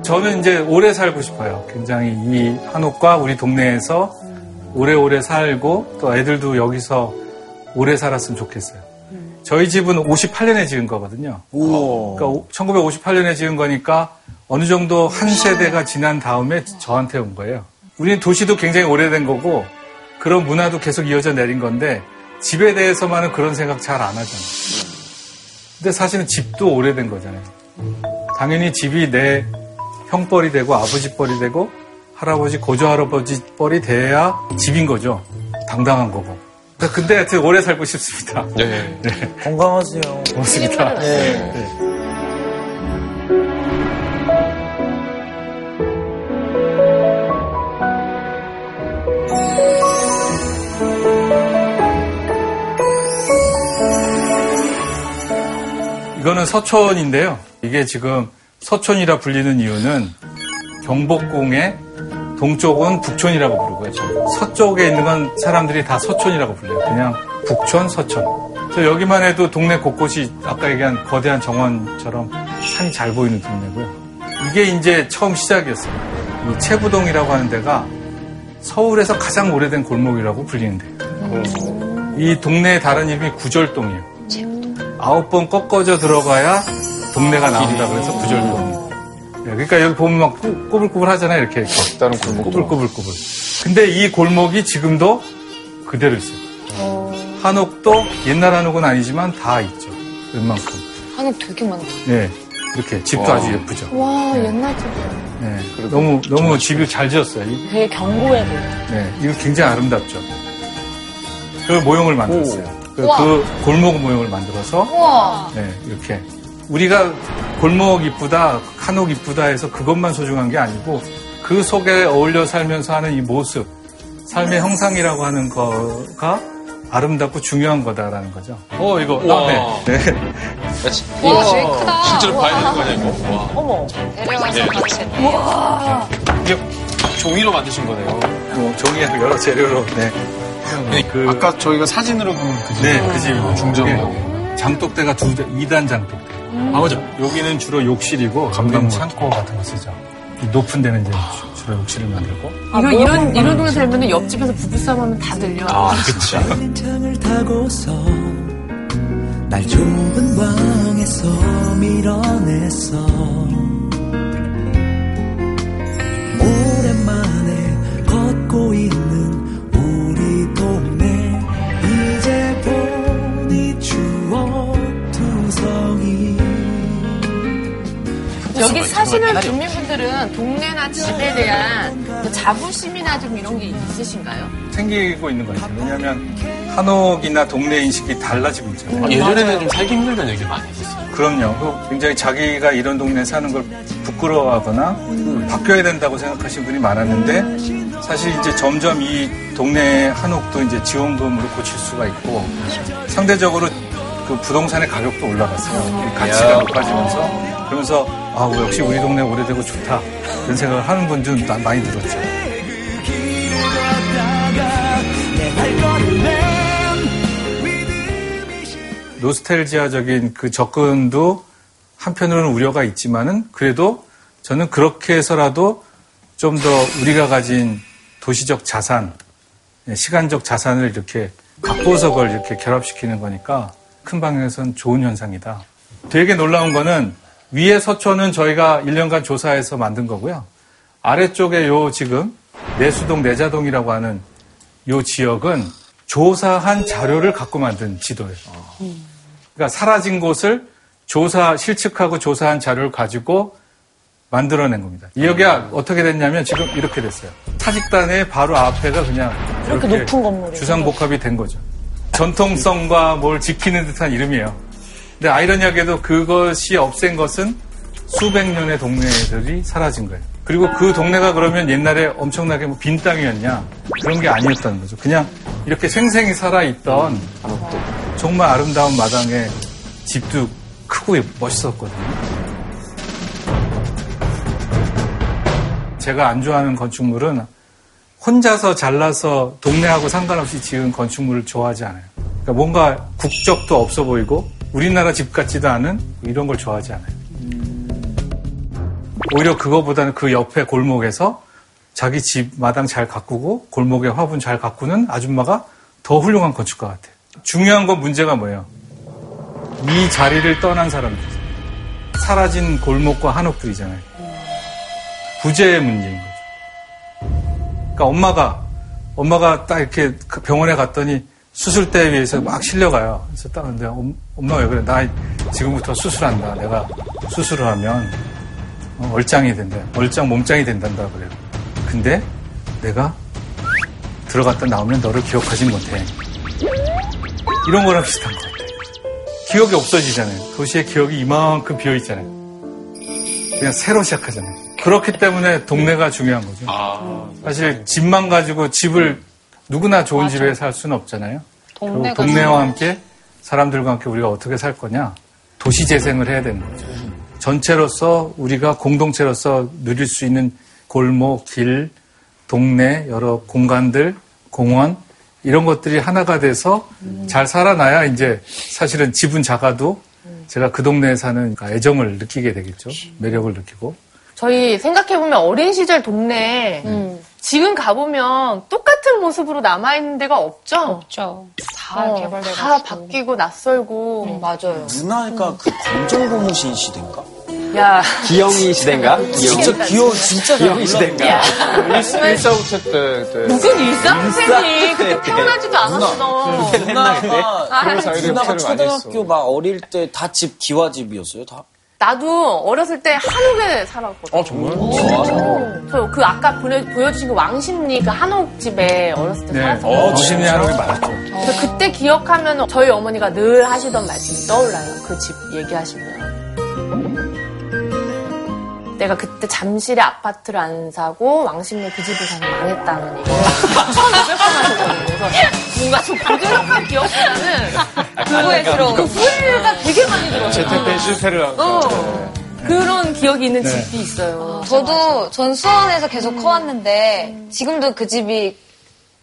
저는 이제 오래 살고 싶어요. 굉장히 이 한옥과 우리 동네에서 오래오래 살고 또 애들도 여기서 오래 살았으면 좋겠어요. 저희 집은 58년에 지은 거거든요. 그러니까 1958년에 지은 거니까 어느 정도 한 세대가 지난 다음에 저한테 온 거예요. 우리는 도시도 굉장히 오래된 거고 그런 문화도 계속 이어져 내린 건데 집에 대해서만은 그런 생각 잘 안 하잖아요. 근데 사실은 집도 오래된 거잖아요. 당연히 집이 내 형벌이 되고 아버지 뻘이 되고 할아버지 고조 할아버지 뻘이 돼야 집인 거죠. 당당한 거고. 근데 하여튼 오래 살고 싶습니다. 네. 건강하세요. 고맙습니다. 네. 이거는 서촌인데요. 이게 지금 서촌이라 불리는 이유는 경복궁의 동쪽은 북촌이라고 부르고요. 서쪽에 있는 건 사람들이 다 서촌이라고 불러요. 그냥 북촌, 서촌. 저 여기만 해도 동네 곳곳이 아까 얘기한 거대한 정원처럼 산이 잘 보이는 동네고요. 이게 이제 처음 시작이었어요. 이 채부동이라고 하는 데가 서울에서 가장 오래된 골목이라고 불리는 데예요. 이 동네의 다른 이름이 구절동이에요. 아홉 번 꺾어져 들어가야 동네가 나온다 그래서 구절동. 네, 그러니까 여기 보면 막 꾸- 꾸불꾸불 하잖아요. 이렇게. 다른 골목. 꾸불꾸불꾸불. 근데 이 골목이 지금도 그대로 있어요. 한옥도 옛날 한옥은 아니지만 다 있죠. 웬만큼. 한옥 되게 많다. 네. 이렇게 집도 와. 아주 예쁘죠. 와, 옛날 집이야. 네. 너무, 너무 집이 잘 지었어요. 이- 되게 견고해 보여. 네. 이거 굉장히 아름답죠. 그 모형을 만들었어요. 그. 그 골목 모형을 만들어서 우와. 네, 이렇게. 우리가 골목 이쁘다, 한옥 이쁘다 해서 그것만 소중한 게 아니고 그 속에 어울려 살면서 하는 이 모습, 삶의 형상이라고 하는 거가 아름답고 중요한 거다라는 거죠. 어, 이거. 아, 네. 네. 와, 되게 크다. 실제로 봐야 되는 거 아니야, 이거? 와. 어머. 내려가서 네. 같이. 이게 종이로 만드신 거네요. 뭐 종이하고 여러 재료로, 네. 그- 아까 저희가 사진으로 본그 집. 네, 그 집. 중정. 네. 장독대가 두 대, 2단 장독대. 아, 맞아. 여기는 주로 욕실이고, 감당 창고 같은 거 쓰죠. 이 높은 데는 이제 주로 욕실을 만들고. 이거 이런 이런 동네 살면 옆집에서 부부싸움 하면 다 들려. 아, 그치. 창을 타고서 날 좁은 방에서 밀어냈어 여기 사시는 주민분들은 동네나 집에 대한 뭐 자부심이나 좀 이런 게 있으신가요? 생기고 있는 거 같아요. 왜냐면, 한옥이나 동네 인식이 달라지고 있잖아요. 아, 예전에는 좀 살기 힘들다는 얘기 많이 했었어요. 그럼요. 그 굉장히 자기가 이런 동네에 사는 걸 부끄러워하거나 바뀌어야 된다고 생각하시는 분이 많았는데 사실 이제 점점 이 동네 한옥도 이제 지원금으로 고칠 수가 있고 상대적으로 그 부동산의 가격도 올라갔어요. 이 가치가 높아지면서 그러면서 아 역시 우리 동네 오래되고 좋다 그런 생각을 하는 분들 좀 많이 들었죠. 노스텔지아적인 그 접근도 한편으로는 우려가 있지만은 그래도 저는 그렇게 해서라도 좀 더 우리가 가진 도시적 자산, 예, 시간적 자산을 이렇게 갖고서 그걸 이렇게 결합시키는 거니까 큰 방향에서는 좋은 현상이다. 되게 놀라운 거는 위에 서초는 저희가 1년간 조사해서 만든 거고요. 아래쪽에 요 지금 내수동 내자동이라고 하는 요 지역은 조사한 자료를 갖고 만든 지도예요. 그러니까 사라진 곳을 조사, 실측하고 조사한 자료를 가지고 만들어낸 겁니다. 이 여기가 어떻게 됐냐면 지금 이렇게 됐어요. 타직단의 바로 앞에가 그냥 이렇게 높은 건물이 주상복합이 된 거죠. 전통성과 뭘 지키는 듯한 이름이에요. 근데 아이러니하게도 그것이 없앤 것은 수백 년의 동네들이 사라진 거예요. 그리고 그 동네가 그러면 옛날에 엄청나게 뭐 빈 땅이었냐 그런 게 아니었다는 거죠. 그냥 이렇게 생생히 살아있던 정말 아름다운 마당에 집도 크고 멋있었거든요. 제가 안 좋아하는 건축물은 혼자서 잘라서 동네하고 상관없이 지은 건축물을 좋아하지 않아요. 그러니까 뭔가 국적도 없어 보이고 우리나라 집 같지도 않은 이런 걸 좋아하지 않아요. 오히려 그거보다는 그 옆에 골목에서 자기 집 마당 잘 가꾸고 골목에 화분 잘 가꾸는 아줌마가 더 훌륭한 건축가 같아요. 중요한 건 문제가 뭐예요? 이 자리를 떠난 사람들. 사라진 골목과 한옥들이잖아요. 부재의 문제인 거죠. 그러니까 엄마가 엄마가 딱 이렇게 그 병원에 갔더니 수술대에 위해서 막 실려가요. 그래서 딱 근데 엄마 왜 그래? 나 지금부터 수술한다. 내가 수술을 하면 어, 얼짱이 된다. 얼짱 몸짱이 된단다 그래요. 근데 내가 들어갔다 나오면 너를 기억하지 못해. 이런 거랑 비슷한 거예요. 기억이 없어지잖아요. 도시의 기억이 이만큼 비어 있잖아요. 그냥 새로 시작하잖아요. 그렇기 때문에 동네가 중요한 거죠. 사실 집만 가지고 집을 누구나 좋은 집에 살 수는 없잖아요. 동네가 결국 동네와. 함께 사람들과 함께 우리가 어떻게 살 거냐. 도시 재생을 해야 되는 거죠. 전체로서 우리가 공동체로서 누릴 수 있는 골목, 길, 동네, 여러 공간들, 공원 이런 것들이 하나가 돼서 잘 살아나야 이제 사실은 집은 작아도 제가 그 동네에 사는 애정을 느끼게 되겠죠. 매력을 느끼고. 저희 생각해보면 어린 시절 동네 지금 가보면 똑같은 모습으로 남아있는 데가 없죠? 없죠. 다 어, 개발돼가지고. 다 바뀌고 낯설고. 맞아요. 누나가 그 검정고무신 시대인가? 야. 기영이 시대인가? 진짜 기억 진짜 잘 기영이 시대인가? 일사후퇴 때, 때. 무슨 일상생이 일상 그때 때. 태어나지도 않았어. 누나가 사이를 누나가 많이 했어. 초등학교 막 어릴 때 다 집 기와집이었어요 다. 나도 어렸을 때 한옥에 살았거든. 어, 정말? 저 그 아까 보내, 보여주신 그 왕십리 그 한옥 집에 어렸을 때 네. 살았어요. 정신이 한옥이 많았죠. 그래서 그때 기억하면 저희 어머니가 늘 하시던 말씀이 떠올라요. 그 집 얘기하시면. 내가 그때 잠실에 아파트를 안 사고 왕십리 그 집을 사서 망했다는 얘기를 몇번 하셨거든요. 그래서 뭔가 좀 고즈넉한 기억보다는 후회스러운. 그 후회가 되게 많이 들었어요. 재택 실패를 한 어. 그런 기억이 있는 네. 집이 있어요. 저도 전 수원에서 계속 커왔는데 지금도 그 집이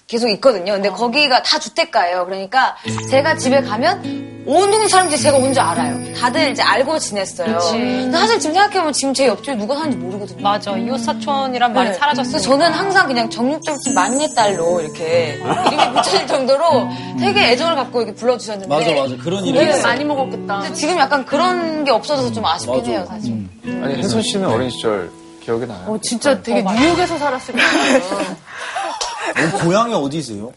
계속 있거든요. 근데 거기가 다 주택가예요. 그러니까 제가 집에 가면 온 동네 사람들이 제가 뭔지 알아요. 다들 이제 알고 지냈어요. 그치. 근데 사실 지금 생각해보면 지금 제 옆집에 누가 사는지 모르거든요. 맞아. 이웃 사촌이란 말이 네. 사라졌어. 그래서 저는 항상 그냥 정육점집 막내 딸로 이렇게 이름이 붙여질 정도로 되게 애정을 갖고 이렇게 불러주셨는데. 맞아, 맞아. 그런 네. 이름이 있어요. 많이 먹었겠다. 지금 약간 그런 게 없어져서 좀 아쉽긴 맞아. 해요, 사실. 아니 혜선 씨는 어린 시절 기억이 나요? 어, 진짜 되게 뉴욕에서 살았을 것 같아요. 어, 고향이 어디세요?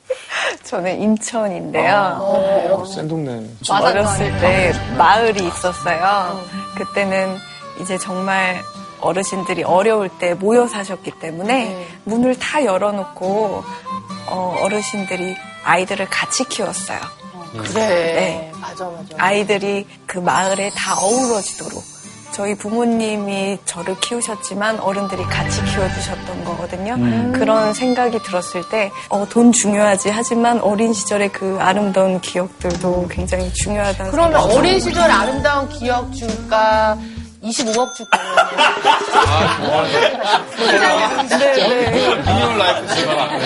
저는 인천인데요. 어, 센 동네. 어렸을 때 마을이 있었어요. 그때는 이제 정말 어르신들이 어려울 때 모여 사셨기 때문에 문을 다 열어놓고 어, 어르신들이 아이들을 같이 키웠어요. 그래. 네. 맞아, 맞아. 아이들이 그 마을에 다 어우러지도록 저희 부모님이 저를 키우셨지만 어른들이 같이 키워주셨던 거거든요. 음. 그런 생각이 들었을 때, 어, 돈 중요하지. 하지만 어린 시절의 그 아름다운 기억들도 굉장히 중요하다는 그러면 어린 시절 아름다운 기억 줄까? 25억 줄까? million life 제발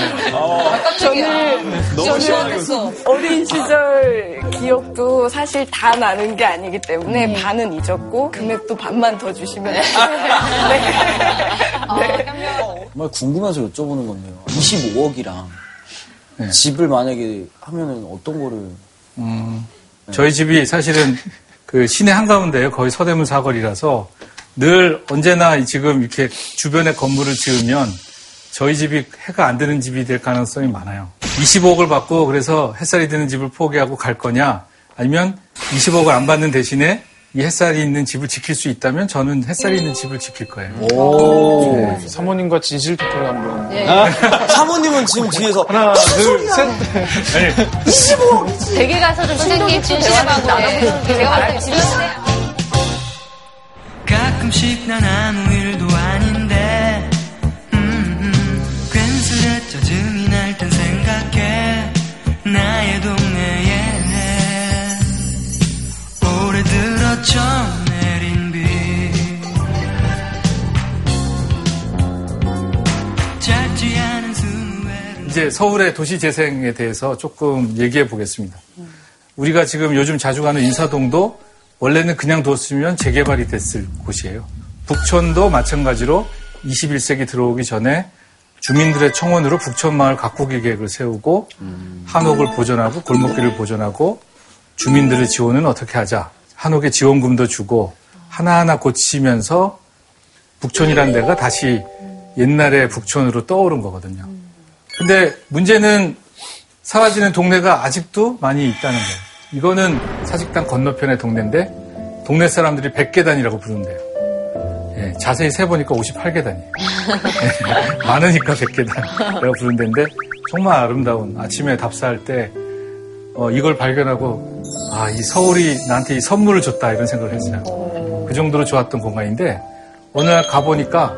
저는, 너무 저는 어린 시절 기억도 사실 다 나는 게 아니기 때문에 반은 잊었고 금액도 반만 더 주시면 네. 정말 궁금해서 여쭤보는 건데요. 25억이랑 네. 집을 만약에 하면은 어떤 거를? 음, 저희 집이 사실은 그 시내 한가운데요. 거의 서대문 사거리라서 늘 언제나 지금 이렇게 주변에 건물을 지으면 저희 집이 해가 안 드는 집이 될 가능성이 많아요. 25억을 받고 그래서 햇살이 드는 집을 포기하고 갈 거냐 아니면 20억을 안 받는 대신에 이 햇살이 있는 집을 지킬 수 있다면 저는 햇살이 있는 집을 지킬 거예요. 오. 네. 사모님과 진실 토크를 한번. 사모님은 지금 뒤에서 하나, 둘, 셋. 아니, 댁에 가서 좀 진실의 마음을 나눠보는 게 제가 봤을 것 때. 가끔씩 난 아무 일도 아닌데 음, 음, 괜스레 짜증이 날 땐 생각해 나의 동네 들었죠 내린 비 짧지 않은 스무에 이제 서울의 도시 재생에 대해서 조금 얘기해 보겠습니다. 우리가 지금 요즘 자주 가는 인사동도 원래는 그냥 뒀으면 재개발이 됐을 곳이에요. 북촌도 마찬가지로 21세기 들어오기 전에 주민들의 청원으로 북촌마을 가꾸기 계획을 세우고 한옥을 보존하고 골목길을 보존하고 주민들의 지원은 어떻게 하자. 한옥에 지원금도 주고 하나하나 고치면서 북촌이라는 데가 다시 옛날의 북촌으로 떠오른 거거든요. 근데 문제는 사라지는 동네가 아직도 많이 있다는 거예요. 이거는 사직당 건너편의 동네인데 동네 사람들이 100계단이라고 부른대요. 예, 자세히 세보니까 58계단이에요. 많으니까 100계단이라고 부른 데인데 정말 아름다운 아침에 답사할 때 어, 이걸 발견하고 아, 이 서울이 나한테 이 선물을 줬다 이런 생각을 했어요. 그 정도로 좋았던 공간인데 어느 날 가보니까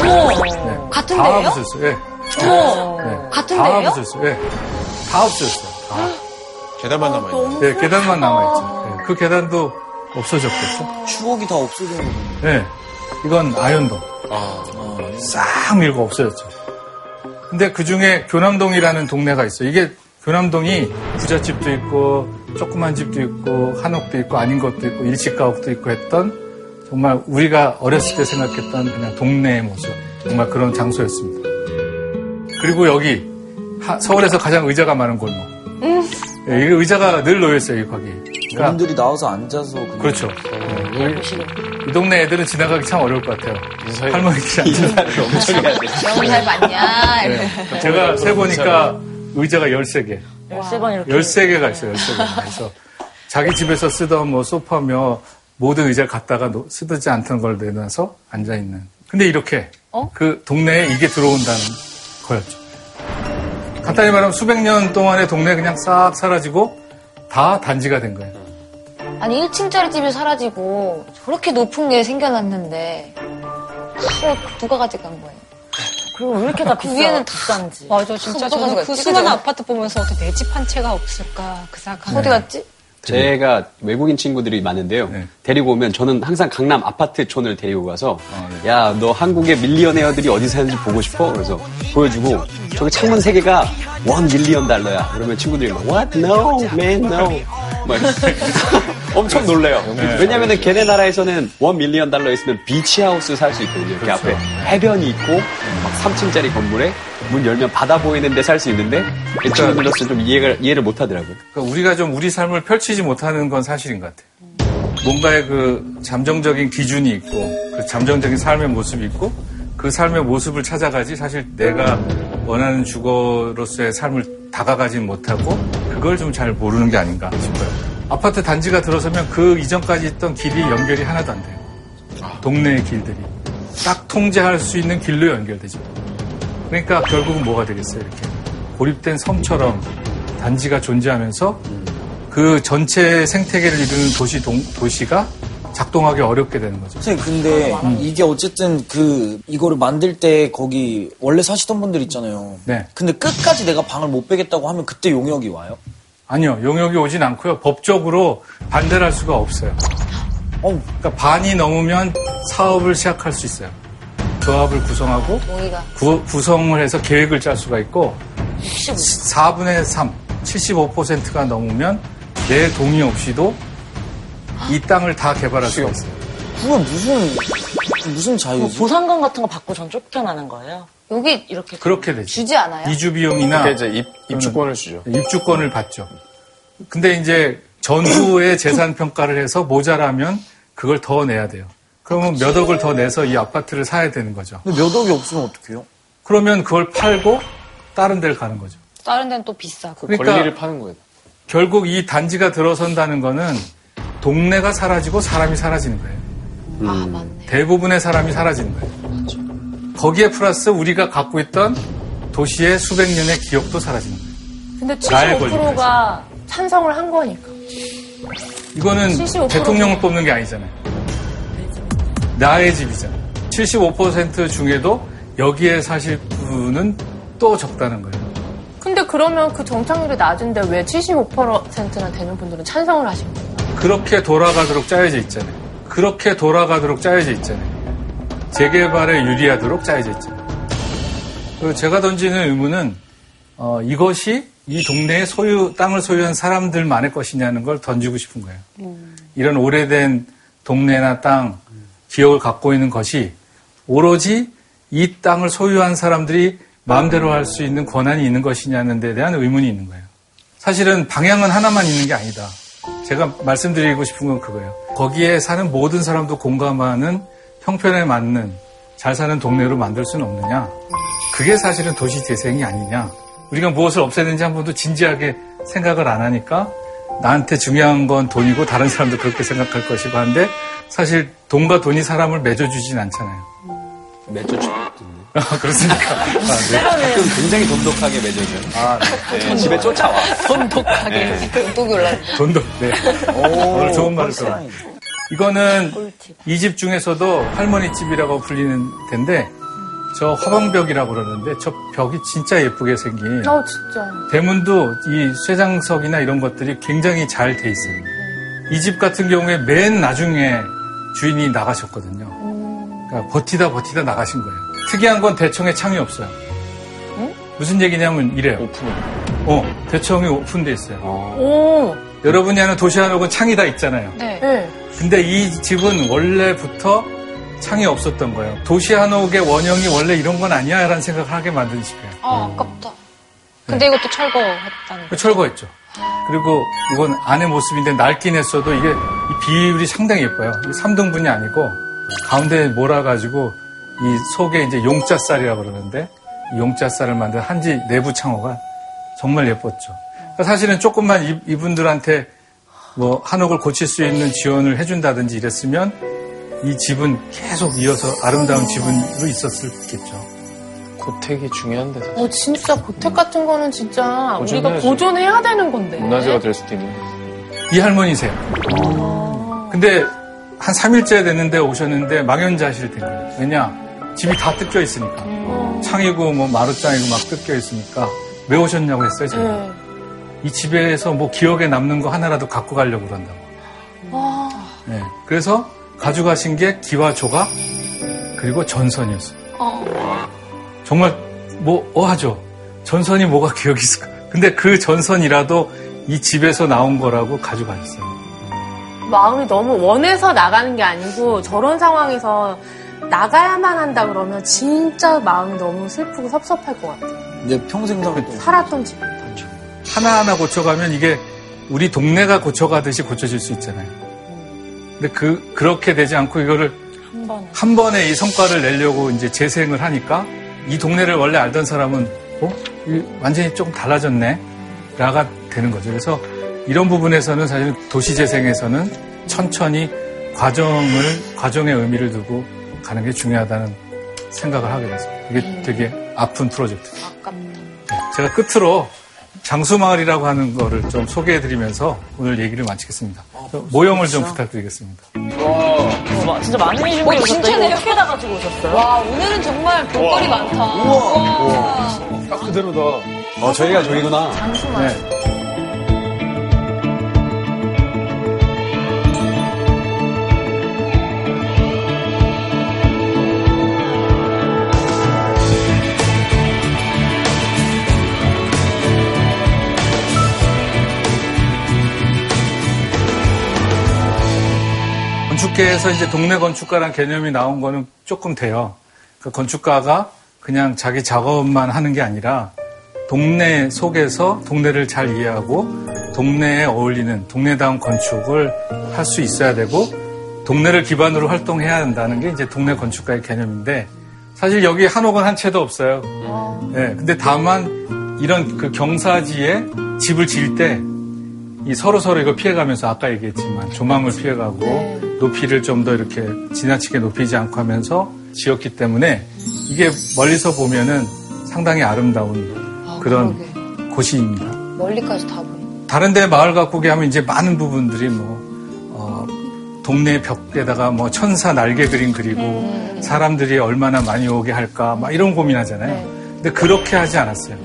어머, 네, 같은 다 데예요? 없어졌어요. 예. 어머, 네, 같은 다 데예요? 없어졌어요. 예. 다 없어졌어요. 다. 계단만 남아있네. 네, 계단만 남아있죠. 네, 그 계단도 없어졌겠죠. 추억이 다 없어지는 거예요. 네, 이건 아현동. 아, 싹 밀고 없어졌죠. 근데 그 중에 교남동이라는 동네가 있어요. 이게 교남동이 부잣집도 있고, 조그만 집도 있고, 한옥도 있고, 아닌 것도 있고, 일식가옥도 있고 했던 정말 우리가 어렸을 때 생각했던 그냥 동네의 모습. 정말 그런 장소였습니다. 그리고 여기 하- 서울에서 가장 의자가 많은 골목. 예, 이 의자가 늘 놓여 있어요, 거기. 그러니까 어른들이 나와서 앉아서 그냥 그렇죠. 네, 여기- 이 동네 애들은 지나가기 참 어려울 것 같아요. 할머니들이 인사를 엄청 해야 돼. 명잘 맞냐? 네. 제가 세 보니까 의자가 13개. 13번 이렇게. 13개가 있어요, 13개. 그래서 자기 집에서 쓰던 뭐 소파며 모든 의자를 갖다가 놓- 쓰지 않던 걸 내놔서 앉아있는. 근데 이렇게 그 동네에 이게 들어온다는 거였죠. 간단히 말하면 수백 년 동안의 동네 그냥 싹 사라지고 다 단지가 된 거예요. 아니 1층짜리 집이 사라지고 저렇게 높은 게 생겨났는데 그걸 누가 가져간 거예요? 그리고 왜 이렇게 다 그 위에는 다 비싼지. 맞아, 진짜 저는 그? 수많은? 아파트 보면서 어떻게 내 집 한 채가 없을까 그 생각하는. 어디 갔지? 제가 외국인 친구들이 많은데요. 네. 데리고 오면 저는 항상 강남 아파트촌을 데리고 가서 아, 네. 야, 너 한국의 millionaire들이 어디 사는지 보고 싶어? 그래서 보여주고 저기 창문 세 개가 one million dollar야. 그러면 친구들이 막 What? No, man, no. 막 이렇게. 엄청 놀래요. 왜냐면은 걔네 나라에서는 one million dollar 있으면 beach house 살 수 있거든요. 이렇게 앞에 해변이 있고 막 3층짜리 건물에 문 열면 바다 보이는 데 살 수 있는데 이 친구들로서 좀 이해를 이해를 못 하더라고요. 그러니까 우리가 좀 우리 삶을 펼치지 못하는 건 사실인 것 같아요. 뭔가의 그 잠정적인 기준이 있고 그 잠정적인 삶의 모습이 있고 그 삶의 모습을 찾아가지 사실 내가 원하는 주거로서의 삶을 다가가진 못하고 그걸 좀 잘 모르는 게 아닌가 싶어요. 아파트 단지가 들어서면 그 이전까지 있던 길이 연결이 하나도 안 돼요. 동네의 길들이. 딱 통제할 수 있는 길로 연결되죠. 그러니까 결국은 뭐가 되겠어요, 이렇게. 고립된 섬처럼 단지가 존재하면서 그 전체 생태계를 이루는 도시 동, 도시가 작동하기 어렵게 되는 거죠. 선생님 근데 이게 어쨌든 그 이거를 만들 때 거기 원래 사시던 분들 있잖아요. 네. 근데 끝까지 내가 방을 못 빼겠다고 하면 그때 용역이 와요? 아니요, 용역이 오진 않고요. 법적으로 반대를 할 수가 없어요. 그러니까 반이 넘으면 사업을 시작할 수 있어요. 조합을 구성하고 동의가. 구, 구성을 해서 계획을 짤 수가 있고 4분의 3, 75%가 넘으면 내 동의 없이도 이 땅을 다 개발할 수가 있어요. 그건 무슨 무슨 자유지? 뭐 보상금 같은 거 받고 전 쫓겨나는 거예요. 여기 이렇게 그렇게 되죠. 주지 않아요? 이주 비용이나 그게 이제 입, 입주권을 주죠. 입주권을 받죠. 근데 이제 전후의 재산 평가를 해서 모자라면 그걸 더 내야 돼요. 그러면 몇 억을 더 내서 이 아파트를 사야 되는 거죠. 근데 몇 억이 없으면 어떡해요? 그러면 그걸 팔고 다른 데를 가는 거죠. 다른 데는 또 비싸고. 그러니까 권리를 파는 거예요. 결국 이 단지가 들어선다는 거는 동네가 사라지고 사람이 사라지는 거예요. 아, 맞네. 대부분의 사람이 사라지는 거예요. 거기에 플러스 우리가 갖고 있던 도시의 수백 년의 기억도 사라지는 거예요. 근데 나의 75%가 찬성을 한 거니까. 이거는 75% 대통령을 뽑는 게 아니잖아요. 나의 집이잖아요. 75% 중에도 여기에 사실 분은 또 적다는 거예요. 근데 그러면 그 정착률이 낮은데 왜 75%나 되는 분들은 찬성을 하신 거예요? 그렇게 돌아가도록 짜여져 있잖아요. 그렇게 돌아가도록 짜여져 있잖아요. 재개발에 유리하도록 짜여져 있잖아요. 그리고 제가 던지는 의문은 어, 이것이 이 동네의 소유 땅을 소유한 사람들만의 것이냐는 걸 던지고 싶은 거예요. 이런 오래된 동네나 땅 기억을 갖고 있는 것이 오로지 이 땅을 소유한 사람들이 마음대로 할 수 있는 권한이 있는 것이냐는 데 대한 의문이 있는 거예요. 사실은 방향은 하나만 있는 게 아니다. 제가 말씀드리고 싶은 건 그거예요. 거기에 사는 모든 사람도 공감하는 형편에 맞는 잘 사는 동네로 만들 수는 없느냐. 그게 사실은 도시 재생이 아니냐. 우리가 무엇을 없애는지 한 번도 진지하게 생각을 안 하니까 나한테 중요한 건 돈이고 다른 사람도 그렇게 생각할 것이고 한데 사실 돈과 돈이 사람을 맺어주진 않잖아요. 맺어주 그렇습니까? 아, 네. 가끔 굉장히 돈독하게 맺어줘요. 아, 네, 집에 쫓아와. 돈독하게. 네. 돈도, 네. 오늘 좋은 말을 써. 이거는 이 집 중에서도 할머니 집이라고 불리는 데인데 저 화방벽이라고 그러는데 저 벽이 진짜 예쁘게 생긴 어, 진짜. 대문도 이 쇠장석이나 이런 것들이 굉장히 잘 돼 있어요. 이 집 같은 경우에 맨 나중에 주인이 나가셨거든요. 그러니까 버티다 버티다 나가신 거예요. 특이한 건 대청에 창이 없어요. 무슨 얘기냐면 이래요. 오픈. 어, 대청이 오픈돼 있어요. 오. 여러분이 아는 도시 한옥은 창이 다 있잖아요. 네. 네. 근데 이 집은 원래부터 창이 없었던 거예요. 도시 한옥의 원형이 원래 이런 건 아니야 라는 생각을 하게 만든 집이에요. 아, 아깝다. 근데 이것도 철거했다는 거. 철거했죠. 그리고 이건 안의 모습인데 낡긴 했어도 이게 이 비율이 상당히 예뻐요. 이게 3등분이 아니고 가운데 몰아가지고 이 속에 이제 용자쌀이라고 그러는데 이 용자쌀을 만든 한지 내부 창호가 정말 예뻤죠. 그러니까 사실은 조금만 이, 이분들한테 뭐 한옥을 고칠 수 있는 지원을 해준다든지 이랬으면 이 집은 계속 이어서 아름다운 집으로 있었을겠죠. 고택이 중요한데 사실. 어, 진짜 고택 같은 거는 진짜 우리가 보존해야지. 보존해야 되는 건데. 문화재가 될 수도 있는. 이 할머니세요. 근데 한 3일째 됐는데 오셨는데 망연자실 된 거예요. 왜냐? 집이 다 뜯겨 있으니까. 창이고 뭐 마루장이고 막 뜯겨 있으니까 왜 오셨냐고 했어요, 제가. 네. 이 집에서 뭐 기억에 남는 거 하나라도 갖고 가려고 그런다고. 와. 네. 그래서 가져가신 게 기와 조각 그리고 전선이었어요. 어. 정말 뭐 어하죠. 전선이 뭐가 기억이 있을까? 근데 그 전선이라도 이 집에서 나온 거라고 가져가셨어요. 마음이 너무 원해서 나가는 게 아니고 저런 상황에서 나가야만 한다 그러면 진짜 마음이 너무 슬프고 섭섭할 것 같아요. 이제 평생 살았던 살았던 집. 하나하나 고쳐가면 이게 우리 동네가 고쳐가듯이 고쳐질 수 있잖아요. 근데 그, 그렇게 되지 않고 이거를 한 번에. 한 번에 이 성과를 내려고 이제 재생을 하니까 이 동네를 원래 알던 사람은 어? 이 완전히 조금 달라졌네? 라가 되는 거죠. 그래서 이런 부분에서는 사실 도시재생에서는 천천히 과정을, 과정의 의미를 두고 가는 게 중요하다는 생각을 하게 됐어요. 이게 되게 아픈 프로젝트예요. 네, 제가 끝으로 장수마을이라고 하는 거를 좀 소개해드리면서 오늘 얘기를 마치겠습니다. 모형을 좀 부탁드리겠습니다. 와, 진짜 많은 일 어, 준비해 오셨어요. 진짜네요. 이거 어떻게 다 가지고 오셨어요? 와, 오늘은 정말 볼거리 많다. 딱 그대로다. 어, 저희가 저희구나. 네. 건축계에서 이제 동네 건축가란 개념이 나온 거는 조금 돼요. 그 건축가가 그냥 자기 작업만 하는 게 아니라 동네 속에서 동네를 잘 이해하고 동네에 어울리는 동네다운 건축을 할 수 있어야 되고 동네를 기반으로 활동해야 한다는 게 이제 동네 건축가의 개념인데 사실 여기 한옥은 한 채도 없어요. 예, 근데 다만 이런 그 경사지에 집을 지을 때 이 서로 서로 이거 피해가면서 아까 얘기했지만 조망을 피해가고 높이를 좀 더 이렇게 지나치게 높이지 않고 하면서 지었기 때문에 이게 멀리서 보면은 상당히 아름다운 그런 곳입니다. 멀리까지 다 보여. 다른 데 마을 가꾸기 하면 이제 많은 부분들이 뭐 어, 동네 벽에다가 뭐 천사 날개 그림 그리고 사람들이 얼마나 많이 오게 할까 막 이런 고민하잖아요. 근데 그렇게 하지 않았어요.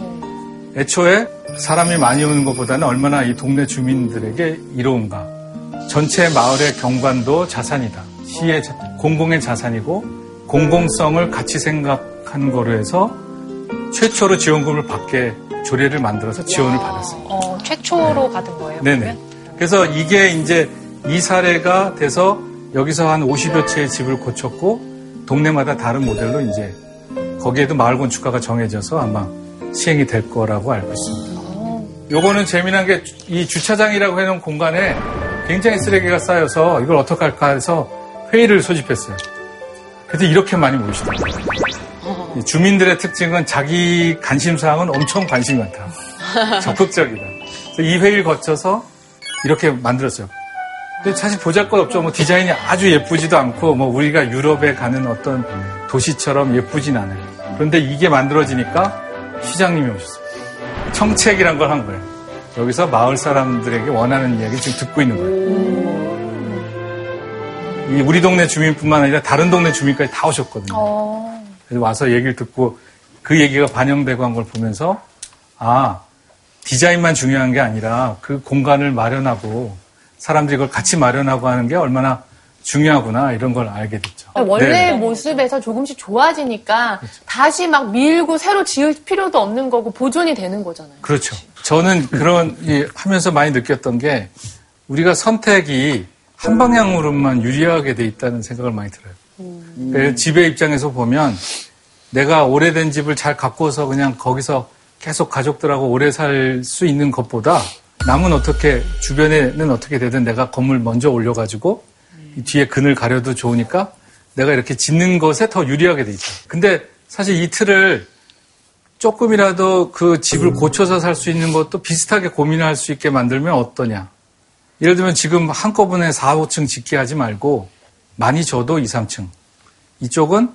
애초에 사람이 많이 오는 것보다는 얼마나 이 동네 주민들에게 이로운가. 전체 마을의 경관도 자산이다. 시의 자- 공공의 자산이고 공공성을 같이 생각하는 거로 해서 최초로 지원금을 받게 조례를 만들어서 지원을 받았어요. 어, 최초로 받은 거예요. 네네. 그래서 이게 이제 이 사례가 돼서 여기서 한 50여 채의 집을 고쳤고 동네마다 다른 모델로 이제 거기에도 마을 건축가가 정해져서 아마 시행이 될 거라고 알고 있습니다. 요거는 재미난 게 이 주차장이라고 해놓은 공간에 굉장히 쓰레기가 쌓여서 이걸 어떻게 할까 해서 회의를 소집했어요. 그래도 이렇게 많이 모이시더라고요. 이 주민들의 특징은 자기 관심사항은 엄청 관심이 많다. 적극적이다. 이 회의를 거쳐서 이렇게 만들었어요. 근데 사실 보잘 것 없죠. 뭐 디자인이 아주 예쁘지도 않고 뭐 우리가 유럽에 가는 어떤 도시처럼 예쁘진 않아요. 그런데 이게 만들어지니까 시장님이 오셨어요. 청책이란 걸 한 거예요. 여기서 마을 사람들에게 원하는 이야기 지금 듣고 있는 거예요. 이 우리 동네 주민뿐만 아니라 다른 동네 주민까지 다 오셨거든요. 그래서 와서 얘기를 듣고 그 얘기가 반영되고 한 걸 보면서 아 디자인만 중요한 게 아니라 그 공간을 마련하고 사람들이 그걸 같이 마련하고 하는 게 얼마나 중요하구나 이런 걸 알게 됐죠. 원래 네. 모습에서 조금씩 좋아지니까 다시 막 밀고 새로 지을 필요도 없는 거고 보존이 되는 거잖아요. 그렇죠. 저는 그런 이 하면서 많이 느꼈던 게 우리가 선택이 한 방향으로만 유리하게 돼 있다는 생각을 많이 들어요. 그러니까 집의 입장에서 보면 내가 오래된 집을 잘 가꾸어서 그냥 거기서 계속 가족들하고 오래 살 수 있는 것보다 남은 어떻게 주변에는 어떻게 되든 내가 건물 먼저 올려가지고 이 뒤에 그늘 가려도 좋으니까 내가 이렇게 짓는 것에 더 유리하게 돼 있죠. 근데 사실 이 틀을 조금이라도 그 집을 고쳐서 살 수 있는 것도 비슷하게 고민할 수 있게 만들면 어떠냐. 예를 들면 지금 한꺼번에 4, 5층 짓게 하지 말고 많이 줘도 2, 3층. 이쪽은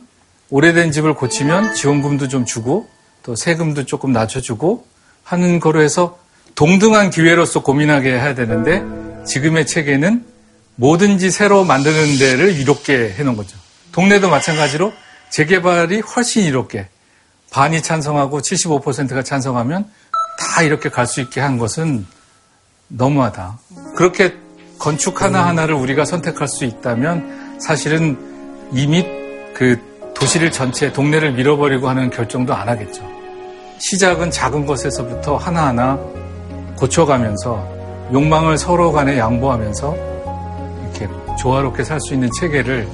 오래된 집을 고치면 지원금도 좀 주고 또 세금도 조금 낮춰주고 하는 거로 해서 동등한 기회로서 고민하게 해야 되는데 지금의 체계는 뭐든지 새로 만드는 데를 이롭게 해놓은 거죠. 동네도 마찬가지로 재개발이 훨씬 이롭게 반이 찬성하고 75%가 찬성하면 다 이렇게 갈 수 있게 한 것은 너무하다. 그렇게 건축 하나하나를 우리가 선택할 수 있다면 사실은 이미 그 도시를 전체 동네를 밀어버리고 하는 결정도 안 하겠죠. 시작은 작은 것에서부터 하나하나 고쳐가면서 욕망을 서로 간에 양보하면서 조화롭게 살 수 있는 체계를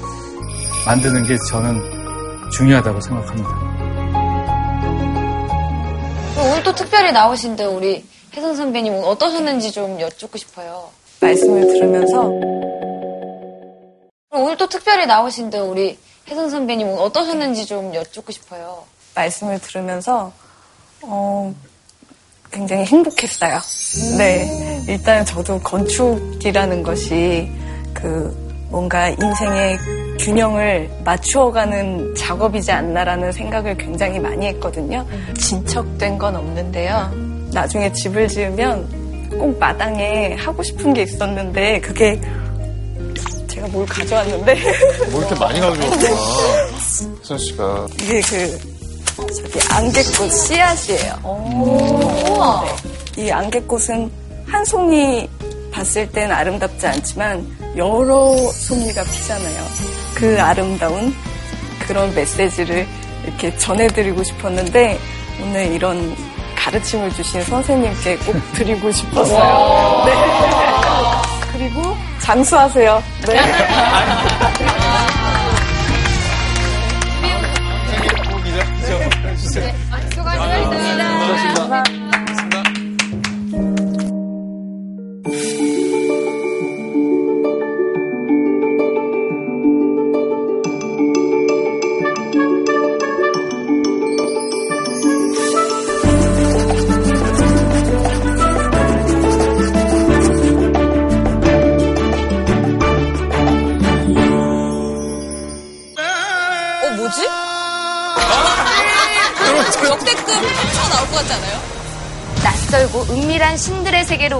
만드는 게 저는 중요하다고 생각합니다. 오늘 또 특별히 나오신데 우리 혜선 선배님 어떠셨는지 좀 여쭙고 싶어요. 말씀을 들으면서 오늘 또 특별히 나오신데 우리 혜선 선배님 어떠셨는지 좀 여쭙고 싶어요. 말씀을 들으면서 어, 굉장히 행복했어요. 네, 일단 저도 건축이라는 것이 그 뭔가 인생의 균형을 맞추어가는 작업이지 않나라는 생각을 굉장히 많이 했거든요. 진척된 건 없는데요. 나중에 집을 지으면 꼭 마당에 하고 싶은 게 있었는데 그게 제가 뭘 가져왔는데 뭐 이렇게 많이 가져왔구나. 혜선 씨가. 이게 그 저기 안개꽃 씨앗이에요. 우와. 네. 이 안개꽃은 한 송이 봤을 땐 아름답지 않지만 여러 송이가 피잖아요. 그 아름다운 그런 메시지를 이렇게 전해드리고 싶었는데 오늘 이런 가르침을 주신 선생님께 꼭 드리고 싶었어요. 네. 그리고 장수하세요. 네.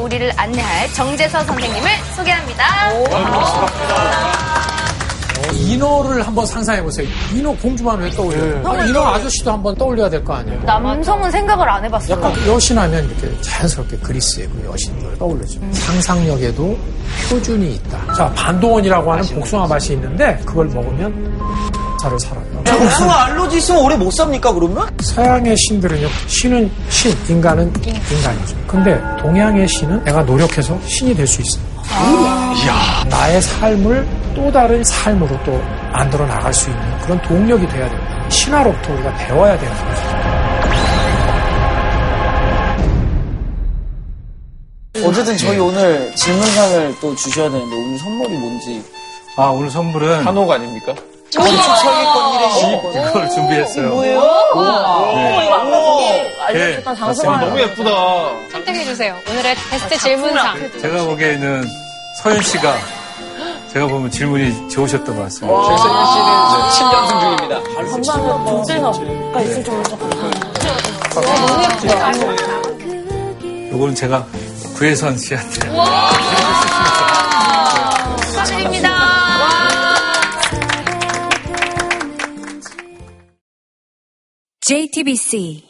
우리를 안내할 정재서 선생님을 소개합니다. 인어를 한번 상상해 보세요. 인어 공주만 왜 떠올려요? 그럼 인어 아저씨도 한번 떠올려야 될 거 아니에요? 남성은 생각을 안 해봤어요. 약간 여신하면 이렇게 자연스럽게 그리스의 그 여신들 떠올르죠. 상상력에도 표준이 있다. 자, 반동원이라고 하는 복숭아 맛이 있는데 그걸 먹으면 살을 살아요. 복숭아 알러지 있으면 오래 못 삽니까, 그러면? 서양의 신들은요, 신은 신, 인간은 인간이죠. 근데 동양의 신은 내가 노력해서 신이 될 수 있어요. 나의 삶을 또 다른 삶으로 또 만들어 나갈 수 있는 그런 동력이 돼야 됩니다. 신화로부터 우리가 배워야 되는 거죠. 어쨌든 저희 오늘 질문상을 또 주셔야 되는데 오늘 선물이 뭔지. 아, 오늘 선물은. 한옥 아닙니까? 건축 설계권 일회 이걸 준비했어요. 뭐예요? 네. 이거 아까 거기 알려줬던 네, 장소가 맞습니다. 너무 예쁘다. 선택해주세요. 오늘의 베스트 질문상. 제가 보기에는 서현 씨가 제가 보면 질문이 좋으셨던 것 같습니다. 최선희 씨는 7연승 중입니다. 감사합니다. 정재석가 있을 정도로 감사합니다. 너무 예쁘다. 요거는 제가 구혜선 씨한테. JTBC